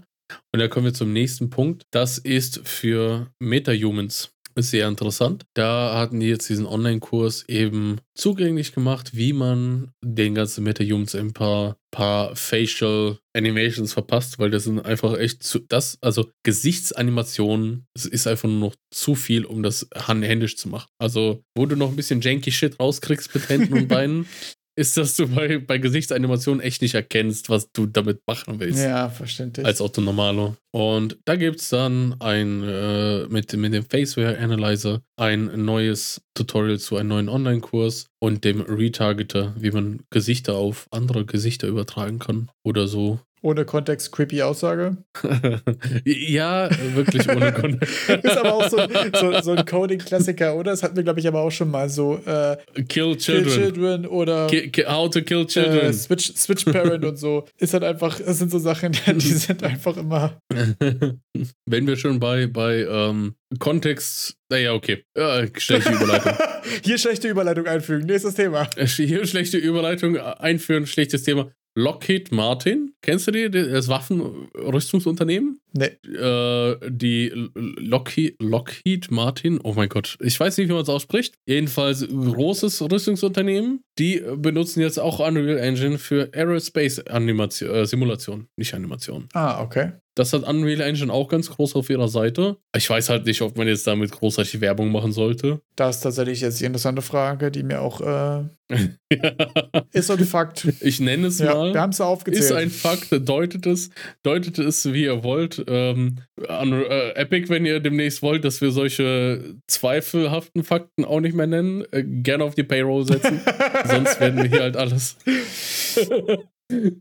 Und da kommen wir zum nächsten Punkt. Das ist für Meta-Humans ist sehr interessant. Da hatten die jetzt diesen Online-Kurs eben zugänglich gemacht, wie man den ganzen MetaHumans ein paar, paar Facial Animations verpasst, weil das sind einfach echt zu, das, also Gesichtsanimationen, es ist einfach nur noch zu viel, um das händisch zu machen. Also, wo du noch ein bisschen janky Shit rauskriegst mit Händen und <laughs> Beinen, ist, dass du bei, bei Gesichtsanimationen echt nicht erkennst, was du damit machen willst. Ja, verständlich. Als Otto Normalo. Und da gibt es dann ein, äh, mit, mit dem Faceware Analyzer ein neues Tutorial zu einem neuen Online-Kurs und dem Retargeter, wie man Gesichter auf andere Gesichter übertragen kann oder so. Ohne Kontext creepy Aussage. <laughs> ja, wirklich ohne <laughs> Kontext. ist aber auch so, so, so ein Coding-Klassiker, oder? Das hatten wir, glaube ich, aber auch schon mal so. Äh, kill, children. kill Children. oder. Ki how to Kill Children. Äh, Switch, Switch Parent und so. Ist halt einfach, das sind so Sachen, <laughs> die sind einfach immer. Wenn wir schon bei, bei ähm, Kontext. Naja, okay. Ja, schlechte Überleitung. Hier schlechte Überleitung einfügen. Nächstes Thema. Hier schlechte Überleitung einführen, schlechtes Thema. Lockheed Martin, kennst du die, das Waffenrüstungsunternehmen? Nee. Äh, die Lockheed, Lockheed Martin, oh mein Gott, ich weiß nicht, wie man es ausspricht. Jedenfalls großes Rüstungsunternehmen. Die benutzen jetzt auch Unreal Engine für Aerospace Animation, äh, Simulation, nicht Animation. Ah, okay. Das hat Unreal Engine auch ganz groß auf ihrer Seite. Ich weiß halt nicht, ob man jetzt damit großartig Werbung machen sollte. Das ist tatsächlich jetzt die interessante Frage, die mir auch äh, <laughs> ist ein Fakt. Ich nenne es ja, mal. Wir haben es aufgezählt. Ist ein Fakt, deutet es, deutet es, wie ihr wollt. Ähm, an äh, Epic, wenn ihr demnächst wollt, dass wir solche zweifelhaften Fakten auch nicht mehr nennen, äh, gerne auf die Payroll setzen. <laughs> Sonst werden wir hier halt alles.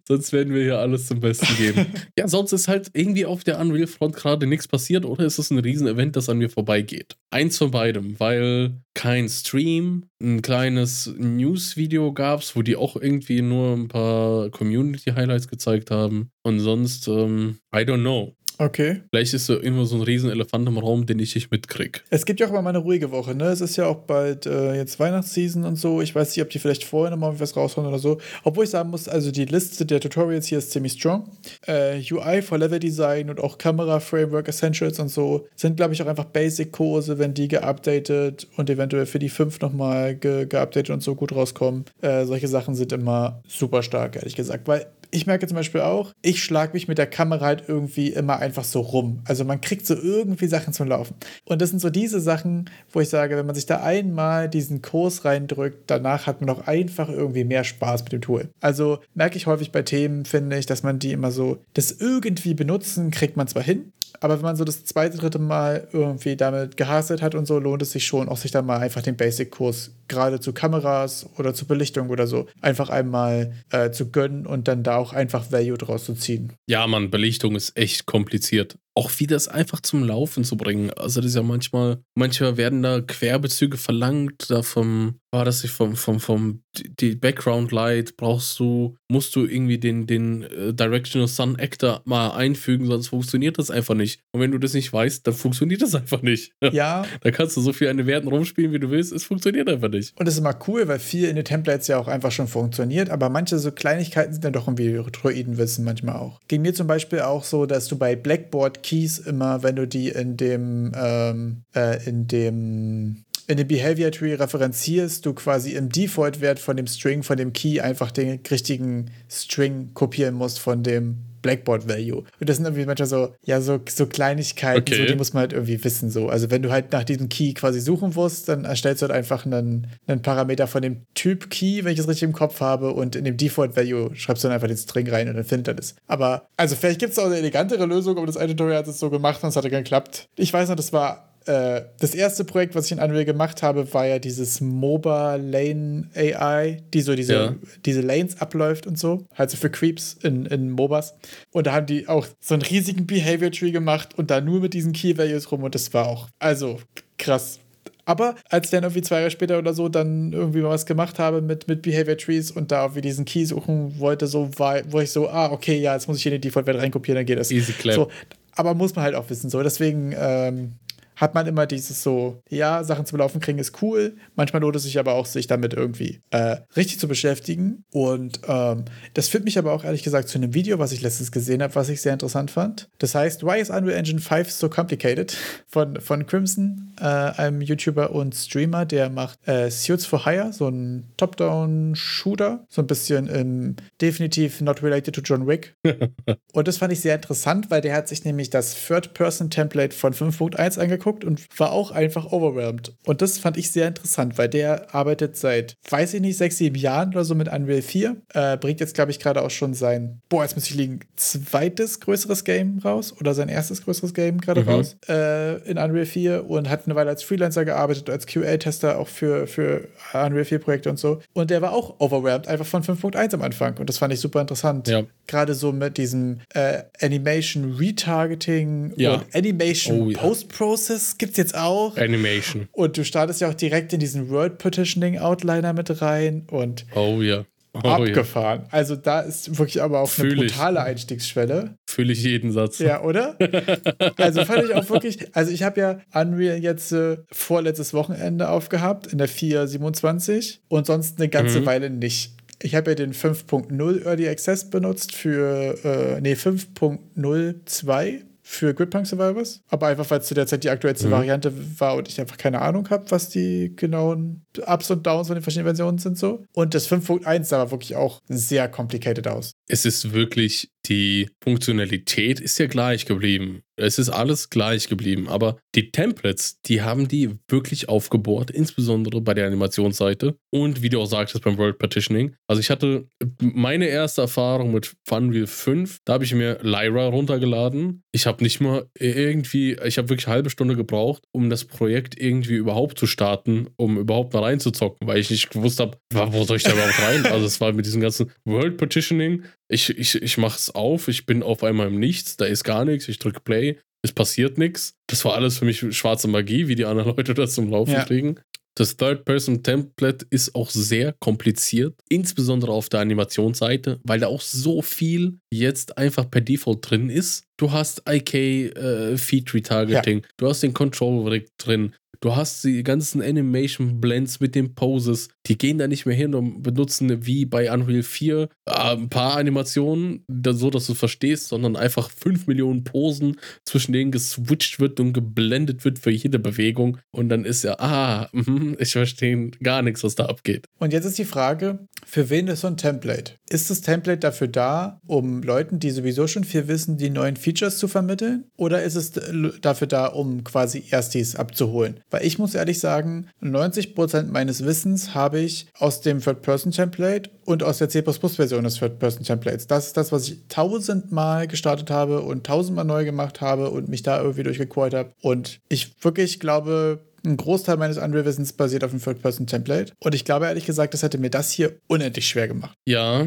Sonst werden wir hier alles zum Besten geben. ja, sonst ist halt irgendwie auf der Unreal-Front gerade nichts passiert oder ist es ein Riesen-Event, das an mir vorbeigeht? Eins von beidem, weil kein Stream, ein kleines News-Video gab es, wo die auch irgendwie nur ein paar Community-Highlights gezeigt haben. Und sonst, ähm, I don't know. Okay. Vielleicht ist so immer so ein riesen Elefant im Raum, den ich nicht mitkrieg. Es gibt ja auch immer mal eine ruhige Woche, ne? Es ist ja auch bald äh, jetzt Weihnachtsseason und so. Ich weiß nicht, ob die vielleicht vorher nochmal was raushauen oder so. Obwohl ich sagen muss, also die Liste der Tutorials hier ist ziemlich strong. Äh, UI for Level Design und auch Kamera Framework Essentials und so sind, glaube ich, auch einfach Basic-Kurse, wenn die geupdatet und eventuell für die 5 nochmal ge geupdatet und so gut rauskommen. Äh, solche Sachen sind immer super stark, ehrlich gesagt. Weil ich merke zum Beispiel auch, ich schlage mich mit der Kamera halt irgendwie immer einfach so rum. Also man kriegt so irgendwie Sachen zum Laufen. Und das sind so diese Sachen, wo ich sage, wenn man sich da einmal diesen Kurs reindrückt, danach hat man auch einfach irgendwie mehr Spaß mit dem Tool. Also merke ich häufig bei Themen, finde ich, dass man die immer so, das irgendwie benutzen, kriegt man zwar hin, aber wenn man so das zweite, dritte Mal irgendwie damit gehasselt hat und so, lohnt es sich schon, auch sich dann mal einfach den Basic-Kurs gerade zu Kameras oder zur Belichtung oder so einfach einmal äh, zu gönnen und dann da auch einfach Value draus zu ziehen. Ja, Mann, Belichtung ist echt kompliziert. auch wie das einfach zum Laufen zu bringen. Also das ist ja manchmal, manchmal werden da Querbezüge verlangt, da vom, war das nicht vom, vom, vom, die Background Light brauchst du, musst du irgendwie den, den äh, Directional Sun Actor mal einfügen, sonst funktioniert das einfach nicht. Und wenn du das nicht weißt, dann funktioniert das einfach nicht. <laughs> Ja. da kannst du so viel an den Werten rumspielen, wie du willst, es funktioniert einfach nicht. Und das ist immer cool, weil viel in den Templates ja auch einfach schon funktioniert, aber manche so Kleinigkeiten sind dann doch irgendwie Droidenwissen manchmal auch. Ging mir zum Beispiel auch so, dass du bei Blackboard Keys immer, wenn du die in dem, ähm, äh, in dem in dem Behavior Tree referenzierst, du quasi im Default-Wert von dem String, von dem Key einfach den richtigen String kopieren musst von dem Blackboard Value. Und das sind irgendwie manchmal so, ja, so, so Kleinigkeiten, okay. so, die muss man halt irgendwie wissen. So. Also wenn du halt nach diesem Key quasi suchen musst, dann erstellst du halt einfach einen, einen Parameter von dem Typ Key, wenn ich es richtig im Kopf habe, und in dem Default Value schreibst du dann einfach den String rein und dann findet er das. Aber also vielleicht gibt es auch eine elegantere Lösung, aber das eine Tutorial hat es so gemacht und es hat geklappt. Ich weiß noch, das war äh, das erste Projekt, was ich in Unreal gemacht habe, war ja dieses MOBA Lane AI, die so diese, ja. diese Lanes abläuft und so. Halt so für Creeps in, in MOBAs. Und da haben die auch so einen riesigen Behavior Tree gemacht und da nur mit diesen Key Values rum und das war auch, also krass. Aber als ich dann irgendwie zwei Jahre später oder so dann irgendwie mal was gemacht habe mit, mit Behavior Trees und da irgendwie diesen Key suchen wollte, so war, wo ich so, ah, okay, ja, jetzt muss ich hier den Default-Wert reinkopieren, dann geht das. Easy clap. So, aber muss man halt auch wissen. So, deswegen ähm, hat man immer dieses so, ja, Sachen zum Laufen kriegen ist cool. Manchmal lohnt es sich aber auch, sich damit irgendwie äh, richtig zu beschäftigen. Und ähm, das führt mich aber auch ehrlich gesagt zu einem Video, was ich letztens gesehen habe, was ich sehr interessant fand. Das heißt, Why is Unreal Engine 5 so complicated? <laughs> Von, von Crimson, äh, einem YouTuber und Streamer, der macht äh, Suits for Hire, so ein Top-Down-Shooter. So ein bisschen im definitiv not related to John Wick. <laughs> und das fand ich sehr interessant, weil der hat sich nämlich das Third-Person-Template von 5.1 angeguckt angeguckt und war auch einfach overwhelmed. Und das fand ich sehr interessant, weil der arbeitet seit, weiß ich nicht, sechs, sieben Jahren oder so mit Unreal 4. Äh, bringt jetzt, glaube ich, gerade auch schon sein, boah, jetzt muss ich liegen, zweites größeres Game raus oder sein erstes größeres Game gerade mhm. raus äh, in Unreal 4 und hat eine Weile als Freelancer gearbeitet, als QA-Tester auch für, für Unreal 4 Projekte und so. Und der war auch overwhelmed, einfach von 5.1 am Anfang. Und das fand ich super interessant. Ja. Gerade so mit diesem äh, Animation Retargeting ja. und Animation oh, Post-Process das gibt es jetzt auch. Animation. Und du startest ja auch direkt in diesen Word Partitioning Outliner mit rein und oh ja. Oh, abgefahren. Ja. Also da ist wirklich aber auch Fühl eine brutale ich. Einstiegsschwelle. Fühle ich jeden Satz. Ja, oder? <laughs> also fand ich auch wirklich, also ich habe ja Unreal jetzt äh, vorletztes Wochenende aufgehabt in der 427 und sonst eine ganze mhm. Weile nicht. Ich habe ja den 5.0 Early Access benutzt für, äh, nee, 5.02 für Gridpunk Survivors. Aber einfach, weil es zu der Zeit die aktuellste mhm. Variante war und ich einfach keine Ahnung habe, was die genauen Ups und Downs von den verschiedenen Versionen sind so. Und das 5.1 sah wirklich auch sehr complicated aus. Es ist wirklich, die Funktionalität ist ja gleich geblieben. Es ist alles gleich geblieben, aber die Templates, die haben die wirklich aufgebohrt, insbesondere bei der Animationsseite und wie du auch sagtest beim World Partitioning. Also ich hatte meine erste Erfahrung mit Funreal 5, da habe ich mir Lyra runtergeladen. Ich habe nicht mal irgendwie, ich habe wirklich eine halbe Stunde gebraucht, um das Projekt irgendwie überhaupt zu starten, um überhaupt mal reinzuzocken, weil ich nicht gewusst habe, wo soll ich da überhaupt rein? <laughs> Also es war mit diesem ganzen World Partitioning, ich, ich, ich mache es auf, ich bin auf einmal im Nichts, da ist gar nichts, ich drücke Play, es passiert nichts. Das war alles für mich schwarze Magie, wie die anderen <laughs> Leute das zum Laufen ja. kriegen. Das Third-Person-Template ist auch sehr kompliziert, insbesondere auf der Animationsseite, weil da auch so viel jetzt einfach per Default drin ist. Du hast IK äh, Feed Retargeting, ja. du hast den Control Rig drin, Du hast die ganzen Animation Blends mit den Poses, die gehen da nicht mehr hin und benutzen wie bei Unreal 4 äh, ein paar Animationen, so dass du verstehst, sondern einfach 5 Millionen Posen, zwischen denen geswitcht wird und geblendet wird für jede Bewegung. Und dann ist ja, ah, mh, ich verstehe gar nichts, was da abgeht. Und jetzt ist die Frage, für wen ist so ein Template? Ist das Template dafür da, um Leuten, die sowieso schon viel wissen, die neuen Features zu vermitteln? Oder ist es dafür da, um quasi Erstis abzuholen? Weil ich muss ehrlich sagen, 90% meines Wissens habe ich aus dem Third-Person-Template und aus der C++-Version des Third-Person-Templates. Das ist das, was ich tausendmal gestartet habe und tausendmal neu gemacht habe und mich da irgendwie durchgequält habe. Und ich wirklich glaube, ein Großteil meines Unreal-Wissens basiert auf dem Third-Person-Template. Und ich glaube ehrlich gesagt, das hätte mir das hier unendlich schwer gemacht. Ja,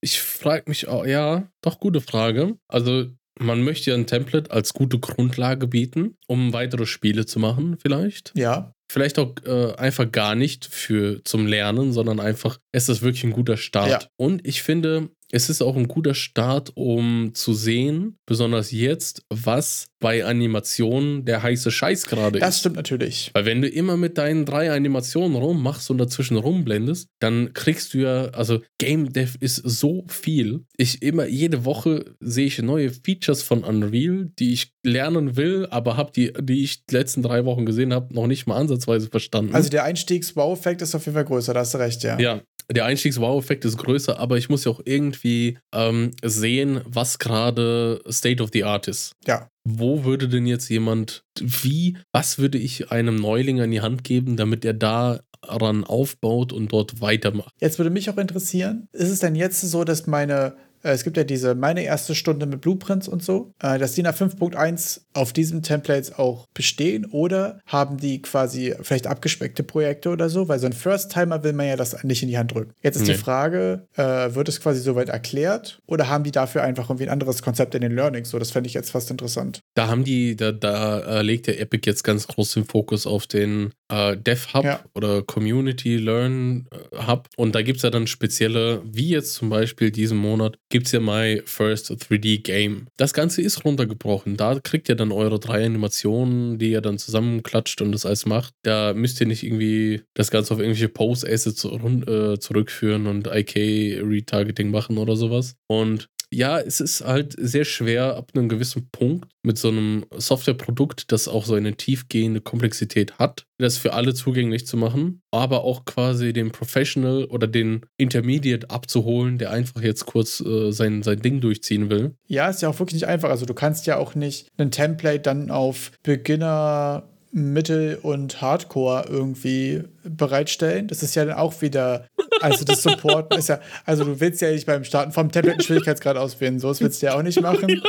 ich frage mich auch, ja, doch gute Frage. Also man möchte ja ein Template als gute Grundlage bieten, um weitere Spiele zu machen, vielleicht. Ja. Vielleicht auch äh, einfach gar nicht für zum Lernen, sondern einfach, es ist wirklich ein guter Start. Ja. Und ich finde, es ist auch ein guter Start, um zu sehen, besonders jetzt, was bei Animationen der heiße Scheiß gerade ist. Das stimmt natürlich. Weil wenn du immer mit deinen drei Animationen rummachst und dazwischen rumblendest, dann kriegst du ja, also Game Dev ist so viel. Ich immer, jede Woche sehe ich neue Features von Unreal, die ich lernen will, aber habe die, die ich die letzten drei Wochen gesehen habe, noch nicht mal ansatzweise verstanden. Also der Einstiegs-Wow-Effekt ist auf jeden Fall größer, da hast du recht, ja. Ja, der Einstiegs-Wow-Effekt ist größer, aber ich muss ja auch irgendwie ähm, sehen, was gerade State of the Art ist. Ja. Wo würde denn jetzt jemand, wie, was würde ich einem Neuling an die Hand geben, damit er daran aufbaut und dort weitermacht? Jetzt würde mich auch interessieren, ist es denn jetzt so, dass meine es gibt ja diese meine erste Stunde mit Blueprints und so, äh, dass die nach 5.1 auf diesen Templates auch bestehen oder haben die quasi vielleicht abgespeckte Projekte oder so, weil so ein First-Timer will man ja das nicht in die Hand drücken. Jetzt ist nee. die Frage, äh, wird es quasi soweit erklärt oder haben die dafür einfach irgendwie ein anderes Konzept in den Learnings? So, das fände ich jetzt fast interessant. Da haben die, da, da legt der Epic jetzt ganz groß den Fokus auf den äh, Dev Hub ja. oder Community Learn Hub und da gibt es ja dann spezielle, wie jetzt zum Beispiel diesen Monat, gibt es ja My First 3D Game. Das Ganze ist runtergebrochen. Da kriegt ihr dann eure drei Animationen, die ihr dann zusammenklatscht und das alles macht. Da müsst ihr nicht irgendwie das Ganze auf irgendwelche Post-Assets äh, zurückführen und IK-Retargeting machen oder sowas. Und ja, es ist halt sehr schwer ab einem gewissen Punkt mit so einem Softwareprodukt, das auch so eine tiefgehende Komplexität hat, das für alle zugänglich zu machen, aber auch quasi den Professional oder den Intermediate abzuholen, der einfach jetzt kurz äh, sein, sein Ding durchziehen will. Ja, ist ja auch wirklich nicht einfach. Also du kannst ja auch nicht ein Template dann auf Beginner Mittel und Hardcore irgendwie bereitstellen. Das ist ja dann auch wieder, also das Supporten ist ja, also du willst ja nicht beim Starten vom Tablet einen Schwierigkeitsgrad auswählen, so das willst du ja auch nicht machen.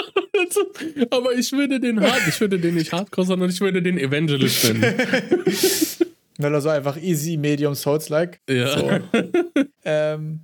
<laughs> aber ich würde den Hard, ich würde den nicht Hardcore, sondern ich würde den Evangelist nennen. <laughs> Weil er so einfach easy, medium, souls-like. Ja. So. <laughs> ähm,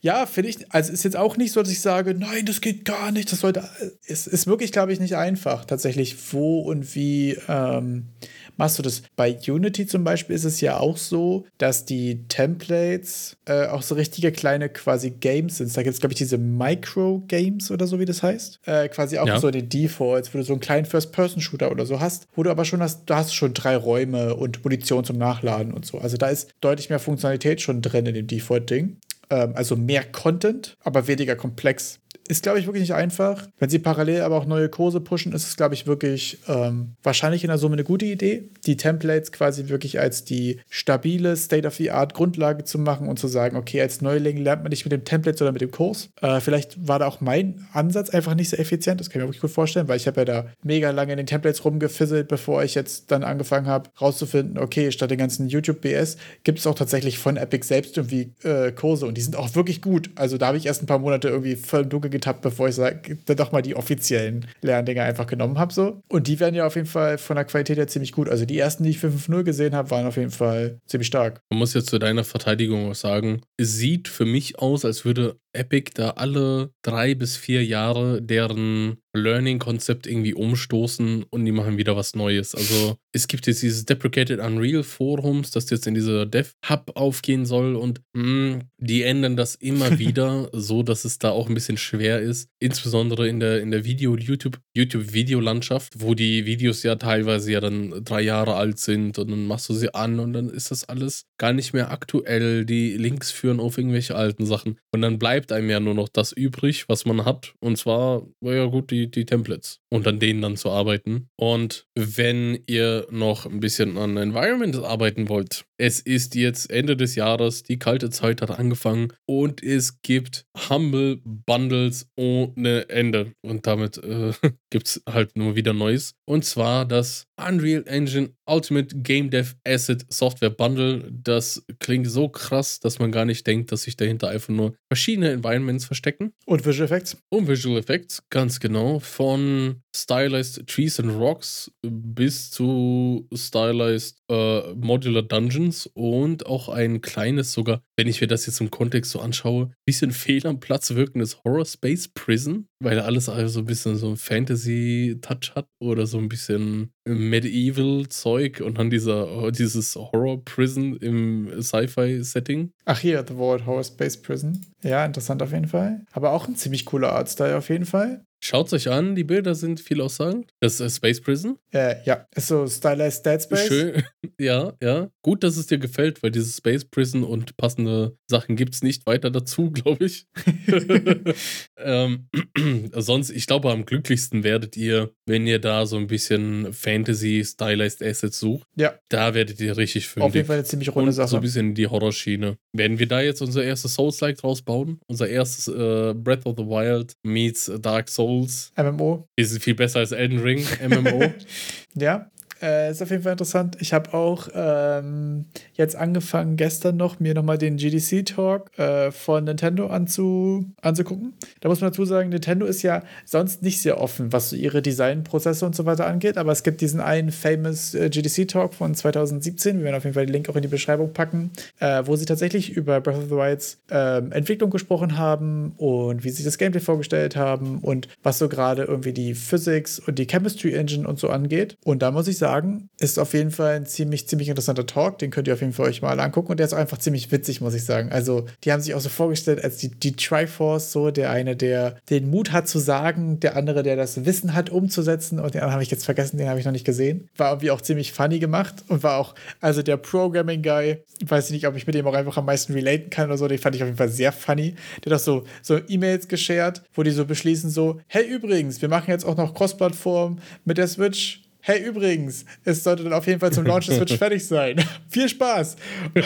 ja, finde ich, also ist jetzt auch nicht so, dass ich sage, nein, das geht gar nicht. Das sollte, es ist wirklich, glaube ich, nicht einfach, tatsächlich, wo und wie ähm, machst du das. Bei Unity zum Beispiel ist es ja auch so, dass die Templates äh, auch so richtige kleine quasi Games sind. Da gibt es, glaube ich, diese Micro-Games oder so, wie das heißt. Äh, quasi auch ja. so die Defaults, wo du so einen kleinen First-Person-Shooter oder so hast, wo du aber schon hast, du hast schon drei Räume und Munition zum Nachladen und so. Also da ist deutlich mehr Funktionalität schon drin in dem Default-Ding. Ähm, also mehr Content, aber weniger komplex. Ist, glaube ich, wirklich nicht einfach. Wenn sie parallel aber auch neue Kurse pushen, ist es, glaube ich, wirklich ähm, wahrscheinlich in der Summe eine gute Idee, die Templates quasi wirklich als die stabile State-of-the-Art Grundlage zu machen und zu sagen, okay, als Neuling lernt man nicht mit dem Template, sondern mit dem Kurs. Äh, vielleicht war da auch mein Ansatz einfach nicht so effizient, das kann ich mir wirklich gut vorstellen, weil ich habe ja da mega lange in den Templates rumgefisselt, bevor ich jetzt dann angefangen habe, rauszufinden, okay, statt den ganzen YouTube-BS gibt es auch tatsächlich von Epic selbst irgendwie äh, Kurse und die sind auch wirklich gut. Also da habe ich erst ein paar Monate irgendwie voll im Dunkeln getappt, bevor ich sag, dann doch mal die offiziellen Lerndinger einfach genommen habe. So. Und die werden ja auf jeden Fall von der Qualität her ziemlich gut. Also die ersten, die ich für 5.0 gesehen habe, waren auf jeden Fall ziemlich stark. Man muss jetzt zu deiner Verteidigung auch sagen, es sieht für mich aus, als würde Epic da alle drei bis vier Jahre deren Learning-Konzept irgendwie umstoßen und die machen wieder was Neues. Also es gibt jetzt dieses Deprecated Unreal Forums, das jetzt in dieser Dev Hub aufgehen soll und mh, hm, die ändern das immer <laughs> wieder, so dass es da auch ein bisschen schwer ist. Insbesondere in der, in der Video- YouTube, YouTube-Videolandschaft, wo die Videos ja teilweise ja dann drei Jahre alt sind und dann machst du sie an und dann ist das alles gar nicht mehr aktuell. Die Links führen auf irgendwelche alten Sachen. Und dann bleibt einem ja nur noch das übrig, was man hat. Und zwar, ja gut, die, die Templates. Und an denen dann zu arbeiten. Und wenn ihr noch ein bisschen an Environment arbeiten wollt, es ist jetzt Ende des Jahres, die kalte Zeit hat angefangen und es gibt Humble Bundles ohne Ende. Und damit äh, <laughs> gibt es halt nur wieder Neues. Und zwar das Unreal Engine Ultimate Game Dev Asset Software Bundle. Das klingt so krass, dass man gar nicht denkt, dass sich dahinter einfach nur verschiedene Environments verstecken. Und Visual Effects. Und Visual Effects, ganz genau. Von Stylized Trees and Rocks bis zu Stylized äh, Modular Dungeons und auch ein kleines, sogar, wenn ich mir das jetzt im Kontext so anschaue, bisschen <laughs> fehl am Platz wirkendes Horror Space Prison, weil alles also ein bisschen so ein Fantasy-Touch hat oder so ein bisschen Medieval-Zeug und dann dieser, dieses Horror-Prison im Sci-Fi-Setting. Ach hier, The World Horror Space Prison. Ja, interessant auf jeden Fall. Aber auch ein ziemlich cooler Artstyle auf jeden Fall. Schaut es euch an, die Bilder sind viel aussagend. Das ist Space Prison. Äh, ja, ist so stylized Dead Space. Schön. <laughs> Ja, ja. Gut, dass es dir gefällt, weil dieses Space Prison und passende Sachen gibt es nicht weiter dazu, <laughs> glaube ich. <laughs> ähm, <clears throat> sonst, ich glaube, am glücklichsten werdet ihr, wenn ihr da so ein bisschen Fantasy Stylized Assets sucht. Ja. Da werdet ihr richtig fündig. Auf jeden Fall eine ziemlich runde Sache. So ein bisschen die Horrorschiene. Werden wir da jetzt unser erstes Souls-like draus bauen? Unser erstes äh, Breath of the Wild meets Dark Souls. MMO. Ist viel besser als Elden Ring, MMO. <laughs> ja, äh, ist auf jeden Fall interessant. Ich habe auch ähm, jetzt angefangen, gestern noch, mir nochmal den GDC-Talk äh, von Nintendo anzu, anzugucken. Da muss man dazu sagen, Nintendo ist ja sonst nicht sehr offen, was so ihre Designprozesse und so weiter angeht, aber es gibt diesen einen famous äh, GDC-Talk von 2017, wir werden auf jeden Fall den Link auch in die Beschreibung packen, äh, wo sie tatsächlich über Breath of the Wild's ähm, Entwicklung gesprochen haben und wie sie das Gameplay vorgestellt haben und was so gerade irgendwie die Physics und die Chemistry Engine und so angeht. Und da muss ich sagen, sagen. Ist auf jeden Fall ein ziemlich, ziemlich interessanter Talk. Den könnt ihr auf jeden Fall euch mal angucken. Und der ist auch einfach ziemlich witzig, muss ich sagen. Also, die haben sich auch so vorgestellt als die, die Triforce, so der eine, der den Mut hat zu sagen, der andere, der das Wissen hat, umzusetzen. Und den anderen habe ich jetzt vergessen, den habe ich noch nicht gesehen. War irgendwie auch ziemlich funny gemacht und war auch, also der Programming-Guy, weiß ich nicht, ob ich mit dem auch einfach am meisten relaten kann oder so. Den fand ich auf jeden Fall sehr funny. Der hat auch so, so E-Mails geshared, wo die so beschließen, so, hey, übrigens, wir machen jetzt auch noch Cross-Plattform mit der Switch hey, übrigens, es sollte dann auf jeden Fall zum Launch des Switch <laughs> fertig sein. <laughs> Viel Spaß. <laughs> und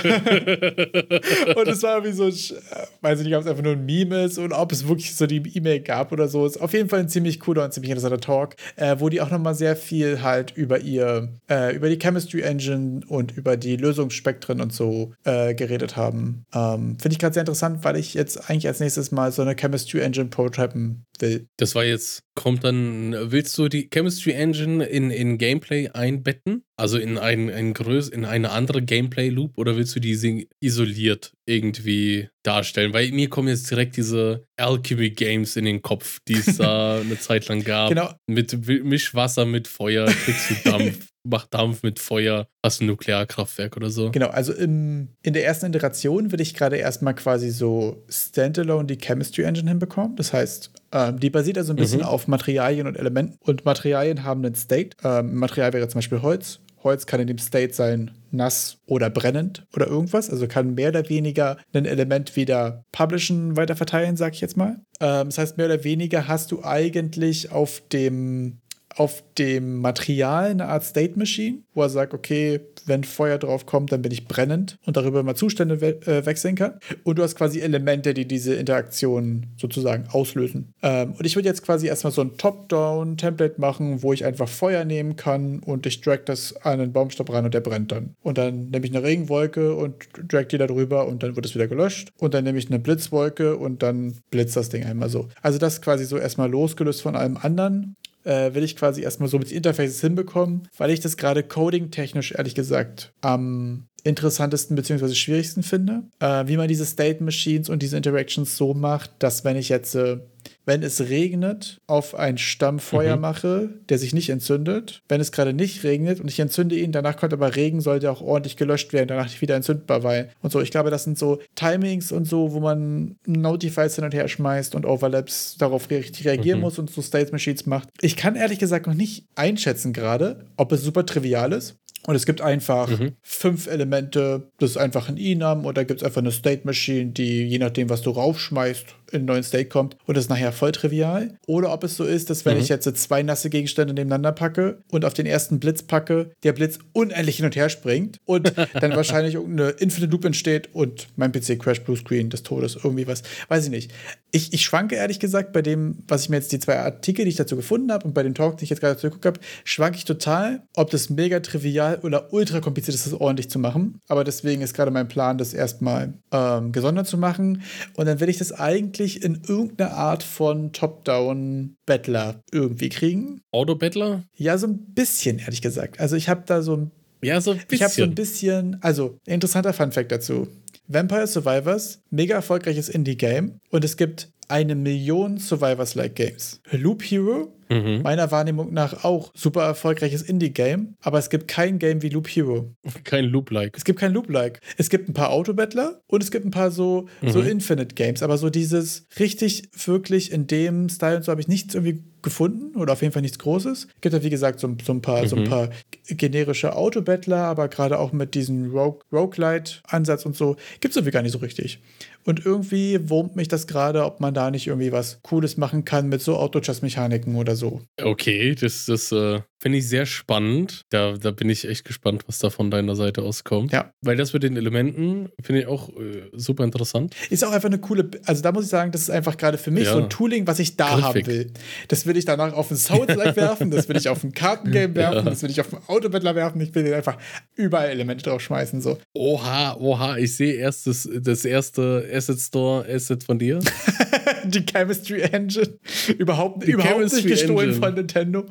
es war irgendwie so, äh, weiß ich nicht, ob es einfach nur ein Meme ist und ob es wirklich so die E-Mail gab oder so. Ist auf jeden Fall ein ziemlich cooler und ziemlich interessanter Talk, äh, wo die auch nochmal sehr viel halt über ihr, äh, über die Chemistry Engine und über die Lösungsspektren und so äh, geredet haben. Ähm, Finde ich gerade sehr interessant, weil ich jetzt eigentlich als nächstes mal so eine Chemistry Engine prototypen will. Das war jetzt, kommt dann, willst du die Chemistry Engine in, in Gameplay einbetten? Also in, ein, ein größ, in eine andere Gameplay-Loop oder willst du diese isoliert irgendwie darstellen? Weil mir kommen jetzt direkt diese Alchemy-Games in den Kopf, die es da <laughs> eine Zeit lang gab. Genau. Mit Mischwasser mit Feuer, kriegst du Dampf. <laughs> macht Dampf mit Feuer, hast ein Nuklearkraftwerk oder so. Genau, also im, in der ersten Iteration will ich gerade erstmal quasi so Standalone die Chemistry Engine hinbekommen. Das heißt, ähm, die basiert also ein bisschen mhm. auf Materialien und Elementen. Und Materialien haben einen State. Ähm, Material wäre zum Beispiel Holz. Holz kann in dem State sein, nass oder brennend oder irgendwas. Also kann mehr oder weniger ein Element wieder publishen, weiter verteilen, sag ich jetzt mal. Ähm, das heißt, mehr oder weniger hast du eigentlich auf dem auf dem Material eine Art State Machine, wo er sagt, okay, wenn Feuer drauf kommt, dann bin ich brennend und darüber mal Zustände we äh, wechseln kann. Und du hast quasi Elemente, die diese Interaktion sozusagen auslösen. Ähm, und ich würde jetzt quasi erstmal so ein Top-Down-Template machen, wo ich einfach Feuer nehmen kann und ich drag das an einen Baumstamm ran und der brennt dann. Und dann nehme ich eine Regenwolke und drag die da drüber und dann wird es wieder gelöscht. Und dann nehme ich eine Blitzwolke und dann blitzt das Ding einmal so. Also das quasi so erstmal losgelöst von allem anderen äh, will ich quasi erstmal so mit Interfaces hinbekommen, weil ich das gerade coding-technisch ehrlich gesagt am interessantesten bzw. schwierigsten finde, äh, wie man diese State Machines und diese Interactions so macht, dass wenn ich jetzt äh, wenn es regnet, auf einen Stamm Feuer mhm. mache, der sich nicht entzündet. Wenn es gerade nicht regnet und ich entzünde ihn, danach kommt aber Regen, sollte auch ordentlich gelöscht werden, danach nicht wieder entzündbar, weil und so. Ich glaube, das sind so Timings und so, wo man Notifies hin und her schmeißt und Overlaps darauf richtig reagieren mhm. muss und so State Machines macht. Ich kann ehrlich gesagt noch nicht einschätzen gerade, ob es super trivial ist. Und es gibt einfach mhm. fünf Elemente, das ist einfach ein Enum oder gibt es einfach eine State Machine, die je nachdem, was du raufschmeißt, in einen neuen State kommt und das ist nachher voll trivial. Oder ob es so ist, dass wenn mhm. ich jetzt zwei nasse Gegenstände nebeneinander packe und auf den ersten Blitz packe, der Blitz unendlich hin und her springt und <laughs> dann wahrscheinlich irgendeine Infinite Loop entsteht und mein PC crash Blue Screen des Todes, irgendwie was. Weiß ich nicht. Ich, ich schwanke ehrlich gesagt bei dem, was ich mir jetzt die zwei Artikel, die ich dazu gefunden habe und bei dem Talk, den ich jetzt gerade dazu geguckt habe, schwanke ich total, ob das mega trivial oder ultra kompliziert ist, das ordentlich zu machen. Aber deswegen ist gerade mein Plan, das erstmal ähm, gesondert zu machen. Und dann werde ich das eigentlich in irgendeiner Art von Top-Down-Battler irgendwie kriegen. Auto-Battler? Ja, so ein bisschen, ehrlich gesagt. Also ich habe da so ein ja, so ein bisschen. Ich habe so ein bisschen, also interessanter Fun-Fact dazu. Vampire Survivors, mega erfolgreiches Indie-Game und es gibt eine Million Survivors-like Games. Loop Hero, mhm. meiner Wahrnehmung nach auch super erfolgreiches Indie-Game, aber es gibt kein Game wie Loop Hero. Kein Loop-like. Es gibt kein Loop-like. Es gibt ein paar Autobattler und es gibt ein paar so, mhm. so Infinite-Games, aber so dieses richtig, wirklich in dem Style und so habe ich nichts irgendwie gefunden oder auf jeden Fall nichts Großes. Gibt ja, wie gesagt, so, so ein paar, mhm. so ein mhm. paar generische Autobattler, aber gerade auch mit diesem Rogue, Roguelite-Ansatz und so, gibt es irgendwie gar nicht so richtig. Und irgendwie wurmt mich das gerade, ob man da nicht irgendwie was Cooles machen kann mit so Auto-Chess-Mechaniken oder so. Okay, das, das äh, finde ich sehr spannend. Da, da bin ich echt gespannt, was da von deiner Seite aus kommt. Ja. Weil das mit den Elementen finde ich auch äh, super interessant. Ist auch einfach eine coole, also da muss ich sagen, das ist einfach gerade für mich ja. so ein Tooling, was ich da Griffig. haben will. Das will ich danach auf ein Souls-like <laughs> werfen, das will ich auf ein Kartengame werfen, ja. das will ich auf einen Autobattler werfen, ich will einfach überall Elemente drauf schmeißen. So. Oha, oha, ich sehe erst das, das erste Asset Store Asset von dir. <laughs> die Chemistry Engine. Überhaupt, die überhaupt Chemistry nicht gestohlen Engine. von Nintendo.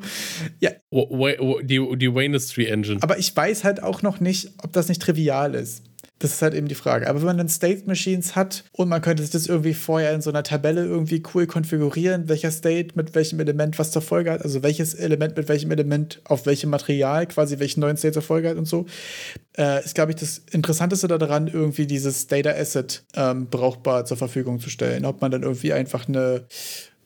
Ja. Die, die Waynestry Engine. Aber ich weiß halt auch noch nicht, ob das nicht trivial ist. Das ist halt eben die Frage. Aber wenn man dann State Machines hat und man könnte sich das irgendwie vorher in so einer Tabelle irgendwie cool konfigurieren, welcher State mit welchem Element was zur Folge hat, also welches Element mit welchem Element auf welchem Material quasi welchen neuen State zur Folge hat und so, äh, ist, glaube ich, das Interessanteste daran, irgendwie dieses Data Asset ähm, brauchbar zur Verfügung zu stellen. Ob man dann irgendwie einfach eine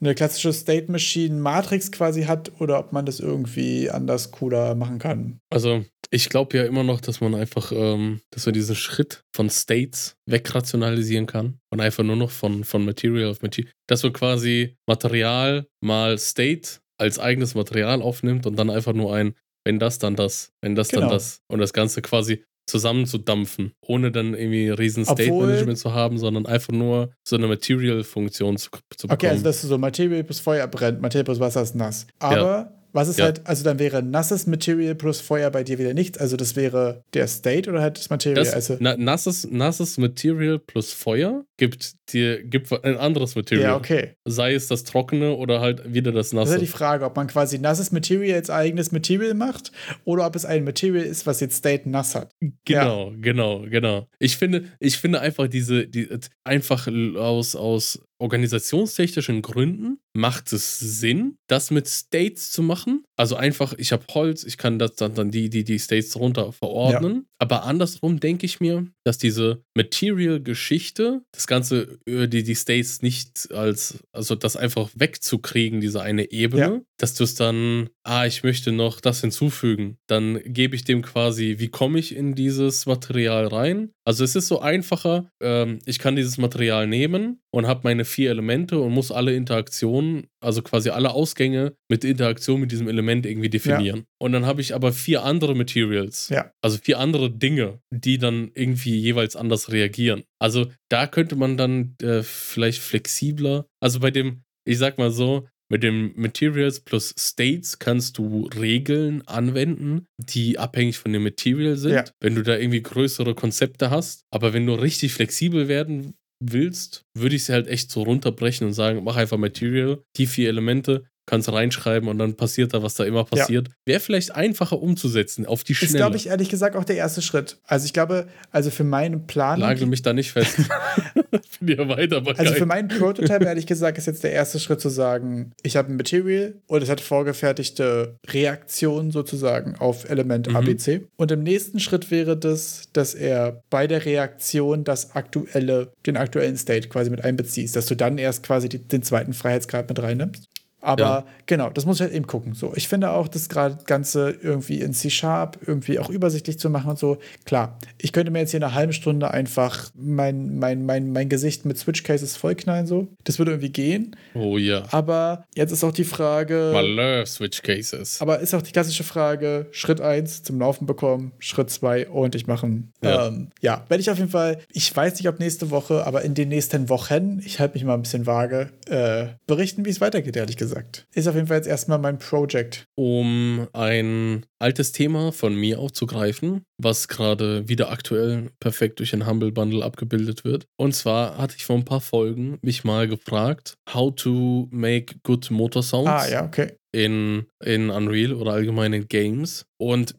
eine klassische State Machine Matrix quasi hat oder ob man das irgendwie anders cooler machen kann. Also ich glaube ja immer noch, dass man einfach, ähm, dass man diesen Schritt von States wegrationalisieren kann und einfach nur noch von, von Material auf Material, dass man quasi Material mal State als eigenes Material aufnimmt und dann einfach nur ein, wenn das, dann das, wenn das, genau. dann das und das Ganze quasi zusammenzudampfen, ohne dann irgendwie riesen State Management zu haben, sondern einfach nur so eine Material-Funktion zu, zu bekommen. Okay, also dass du so Material bis Feuer brennt, Material bis Wasser ist nass. Aber ja. Was ist ja. halt, also dann wäre nasses Material plus Feuer bei dir wieder nichts. Also das wäre der State oder halt das Material? Das, also na, nasses, nasses Material plus Feuer gibt dir gibt ein anderes Material. Ja, okay. Sei es das trockene oder halt wieder das nasse. Das ist ja die Frage, ob man quasi nasses Material als eigenes Material macht oder ob es ein Material ist, was jetzt State nass hat. Genau, ja. genau, genau. Ich finde, ich finde einfach diese, die, einfach aus, aus organisationstechnischen Gründen macht es Sinn, das mit States zu machen. Also einfach, ich habe Holz, ich kann das dann, dann die, die, die States runter verordnen. Ja. Aber andersrum denke ich mir, dass diese Material-Geschichte, das Ganze, die, die States nicht als, also das einfach wegzukriegen, diese eine Ebene, ja. dass du es dann, ah, ich möchte noch das hinzufügen. Dann gebe ich dem quasi, wie komme ich in dieses Material rein? Also es ist so einfacher, ähm, ich kann dieses Material nehmen und habe meine vier Elemente und muss alle Interaktionen, also quasi alle Ausgänge mit Interaktion mit diesem Element irgendwie definieren. Ja. Und dann habe ich aber vier andere Materials, ja. also vier andere Dinge, die dann irgendwie jeweils anders reagieren. Also da könnte man dann äh, vielleicht flexibler, also bei dem, ich sag mal so, mit dem Materials plus States kannst du Regeln anwenden, die abhängig von dem Material sind, ja. wenn du da irgendwie größere Konzepte hast. Aber wenn du richtig flexibel werden willst, würde ich sie halt echt so runterbrechen und sagen, mach einfach Material, die vier Elemente, kannst reinschreiben und dann passiert da, was da immer passiert. Ja. Wäre vielleicht einfacher umzusetzen, auf die Schnelle. Ist, glaube ich, ehrlich gesagt auch der erste Schritt. Also ich glaube, also für meinen Plan. Lage <laughs> mich da nicht fest. <laughs> Bin ja weiter Also für meinen Prototype, ehrlich gesagt, ist jetzt der erste Schritt zu sagen, ich habe ein Material und es hat vorgefertigte Reaktionen sozusagen auf Element mhm. ABC. Und im nächsten Schritt wäre das, dass er bei der Reaktion das aktuelle, den aktuellen State quasi mit einbezieht, dass du dann erst quasi die, den zweiten Freiheitsgrad mit reinnimmst. Aber ja. genau, das muss ich halt eben gucken. So, ich finde auch, das gerade Ganze irgendwie in C-Sharp irgendwie auch übersichtlich zu machen und so. Klar, ich könnte mir jetzt hier eine halbe Stunde einfach mein, mein, mein, mein Gesicht mit Switch-Cases vollknallen, so. Das würde irgendwie gehen. Oh ja. Aber jetzt ist auch die Frage. I love Switch-Cases. Aber ist auch die klassische Frage: Schritt 1 zum Laufen bekommen, Schritt 2 und ich machen. Ja. Ähm, ja, werde ich auf jeden Fall, ich weiß nicht, ob nächste Woche, aber in den nächsten Wochen, ich halte mich mal ein bisschen vage, äh, berichten, wie es weitergeht, ehrlich gesagt gesagt. Ist auf jeden Fall jetzt erstmal mein Project. Um ein altes Thema von mir aufzugreifen, was gerade wieder aktuell perfekt durch ein Humble Bundle abgebildet wird. Und zwar hatte ich vor ein paar Folgen mich mal gefragt, how to make good motor sounds. Ah, ja, okay. In, in Unreal oder allgemein in Games. Und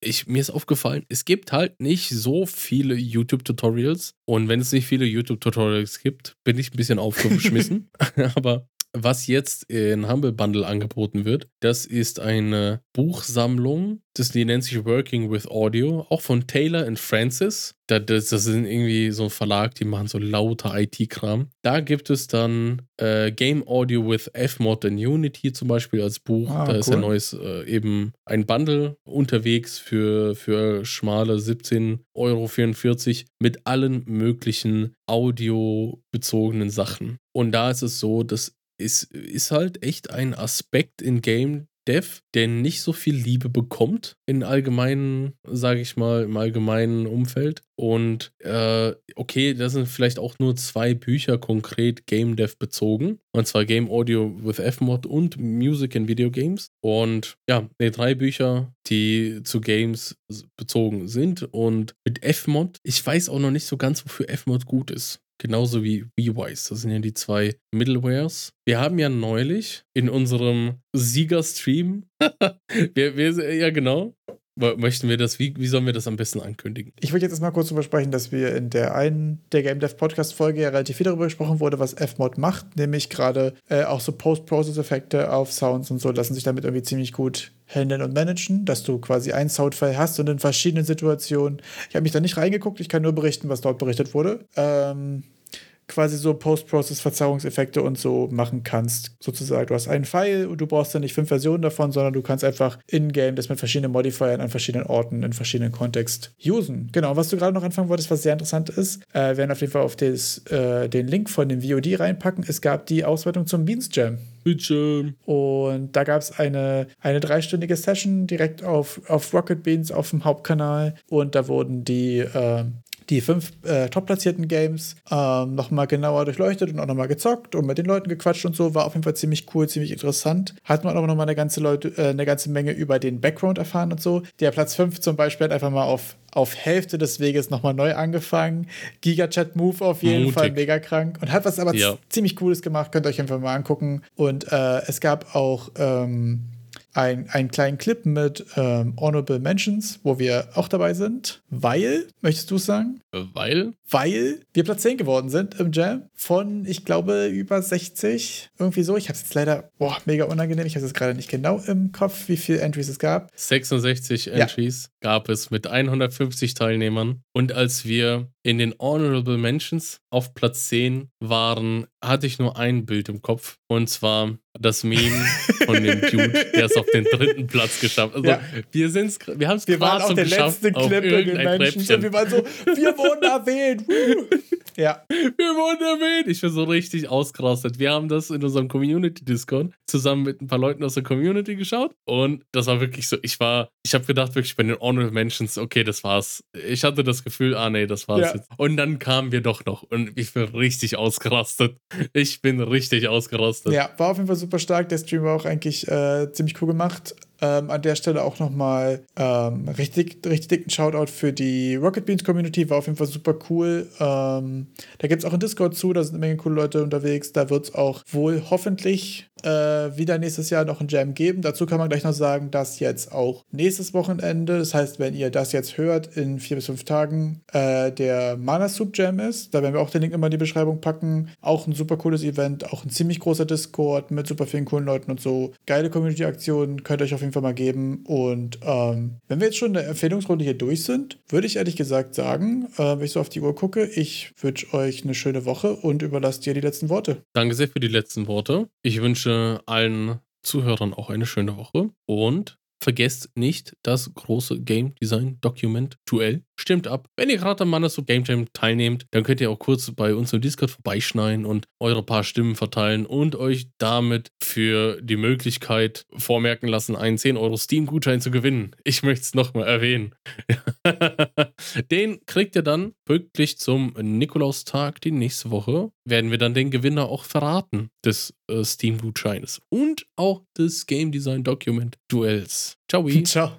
ich, mir ist aufgefallen, es gibt halt nicht so viele YouTube-Tutorials. Und wenn es nicht viele YouTube-Tutorials gibt, bin ich ein bisschen <laughs> aufgeschmissen. <laughs> Aber was jetzt in Humble Bundle angeboten wird, das ist eine Buchsammlung, das, die nennt sich Working with Audio, auch von Taylor und Francis. Das, das, das sind irgendwie so ein Verlag, die machen so lauter IT-Kram. Da gibt es dann äh, Game Audio with F-Mod and Unity zum Beispiel als Buch. Ah, da cool. ist ein neues, äh, eben ein Bundle unterwegs für, für schmale 17,44 Euro mit allen möglichen audiobezogenen Sachen. Und da ist es so, dass ist, ist halt echt ein Aspekt in Game Dev, der nicht so viel Liebe bekommt in allgemeinen, sage ich mal, im allgemeinen Umfeld. Und äh, okay, das sind vielleicht auch nur zwei Bücher konkret Game Dev bezogen. Und zwar Game Audio with F-Mod und Music in Video Games. Und ja, nee, drei Bücher, die zu Games bezogen sind. Und mit F-Mod, ich weiß auch noch nicht so ganz, wofür F-Mod gut ist. Genauso wie WeWise. Das sind ja die zwei Middlewares. Wir haben ja neulich in unserem Sieger-Stream, <laughs> wir, wir, ja genau, Möchten wir das, wie, wie sollen wir das am besten ankündigen? Ich würde jetzt erstmal kurz darüber sprechen, dass wir in der einen der Game Dev Podcast Folge ja relativ viel darüber gesprochen wurde, was Fmod macht, nämlich gerade äh, auch so Post-Process-Effekte auf Sounds und so lassen sich damit irgendwie ziemlich gut handeln und managen, dass du quasi ein Soundfile hast und in verschiedenen Situationen. Ich habe mich da nicht reingeguckt, ich kann nur berichten, was dort berichtet wurde. Ähm, quasi so Post-Process-Verzerrungseffekte und so machen kannst. Sozusagen, du hast einen File und du brauchst dann nicht fünf Versionen davon, sondern du kannst einfach in-game das mit verschiedenen Modifiern an verschiedenen Orten, in verschiedenen Kontext usen. Genau, was du gerade noch anfangen wolltest, was sehr interessant ist, äh, werden auf jeden Fall auf des, äh, den Link von dem VOD reinpacken. Es gab die Auswertung zum Beans Jam. Und da gab es eine, eine dreistündige Session direkt auf, auf Rocket Beans auf dem Hauptkanal und da wurden die äh, die fünf äh, top-platzierten Games ähm, nochmal genauer durchleuchtet und auch nochmal gezockt und mit den Leuten gequatscht und so. War auf jeden Fall ziemlich cool, ziemlich interessant. Hat man aber nochmal eine ganze Leute, äh, eine ganze Menge über den Background erfahren und so. Der Platz 5 zum Beispiel hat einfach mal auf, auf Hälfte des Weges nochmal neu angefangen. Giga-Chat Move auf jeden Mutig. Fall mega krank und hat was aber ja. ziemlich Cooles gemacht. Könnt ihr euch einfach mal angucken. Und äh, es gab auch ähm, ein, einen kleinen Clip mit ähm, Honorable Mentions, wo wir auch dabei sind, weil, möchtest du es sagen? Weil? Weil wir Platz 10 geworden sind im Jam von, ich glaube, über 60. Irgendwie so. Ich habe es jetzt leider, boah, mega unangenehm. Ich habe es gerade nicht genau im Kopf, wie viele Entries es gab. 66 Entries ja. gab es mit 150 Teilnehmern. Und als wir in den Honorable Mentions auf Platz 10 waren, hatte ich nur ein Bild im Kopf. Und zwar das Meme von dem <laughs> Dude, der es auf den dritten Platz geschafft hat. Also, ja. wir sind's, wir haben es gerade so der geschafft. Letzte Clip in den Menschen. Und wir waren so, wir wurden erwähnt. <laughs> ja. Wir wurden erwähnt. Ich bin so richtig ausgerastet. Wir haben das in unserem Community-Discord zusammen mit ein paar Leuten aus der Community geschaut. Und das war wirklich so, ich war, ich habe gedacht, wirklich bei den Honorable Mentions, okay, das war's. Ich hatte das Gefühl, ah nee, das war's ja. jetzt. Und dann kamen wir doch noch. Und ich bin richtig ausgerastet. Ich bin richtig ausgerastet. Ja, war auf jeden Fall super stark. Der Stream war auch eigentlich äh, ziemlich cool gemacht. Ähm, an der Stelle auch nochmal ähm, richtig, richtig dicken Shoutout für die Rocket Beans Community. War auf jeden Fall super cool. Ähm, da gibt es auch einen Discord zu, da sind eine Menge coole Leute unterwegs. Da wird es auch wohl hoffentlich äh, wieder nächstes Jahr noch ein Jam geben. Dazu kann man gleich noch sagen, dass jetzt auch nächstes Wochenende, das heißt, wenn ihr das jetzt hört, in vier bis fünf Tagen, äh, der Mana Soup Jam ist. Da werden wir auch den Link immer in die Beschreibung packen. Auch ein super cooles Event, auch ein ziemlich großer Discord mit super vielen coolen Leuten und so. Geile Community-Aktionen, könnt ihr euch auf jeden jeden Fall mal geben. Und ähm, wenn wir jetzt schon in der Empfehlungsrunde hier durch sind, würde ich ehrlich gesagt sagen, äh, wenn ich so auf die Uhr gucke, ich wünsche euch eine schöne Woche und überlasse dir die letzten Worte. Danke sehr für die letzten Worte. Ich wünsche allen Zuhörern auch eine schöne Woche und vergesst nicht das große Game Design Document Duell. Stimmt ab. Wenn ihr gerade am Mannes Game Jam teilnehmt, dann könnt ihr auch kurz bei uns im Discord vorbeischneiden und eure paar Stimmen verteilen und euch damit für die Möglichkeit vormerken lassen, einen 10 Euro Steam-Gutschein zu gewinnen. Ich möchte es nochmal erwähnen. <laughs> den kriegt ihr dann pünktlich zum Nikolaustag die nächste Woche. Werden wir dann den Gewinner auch verraten des äh, Steam-Gutscheines und auch des Game Design Document Duells. Ciao. <laughs> Ciao.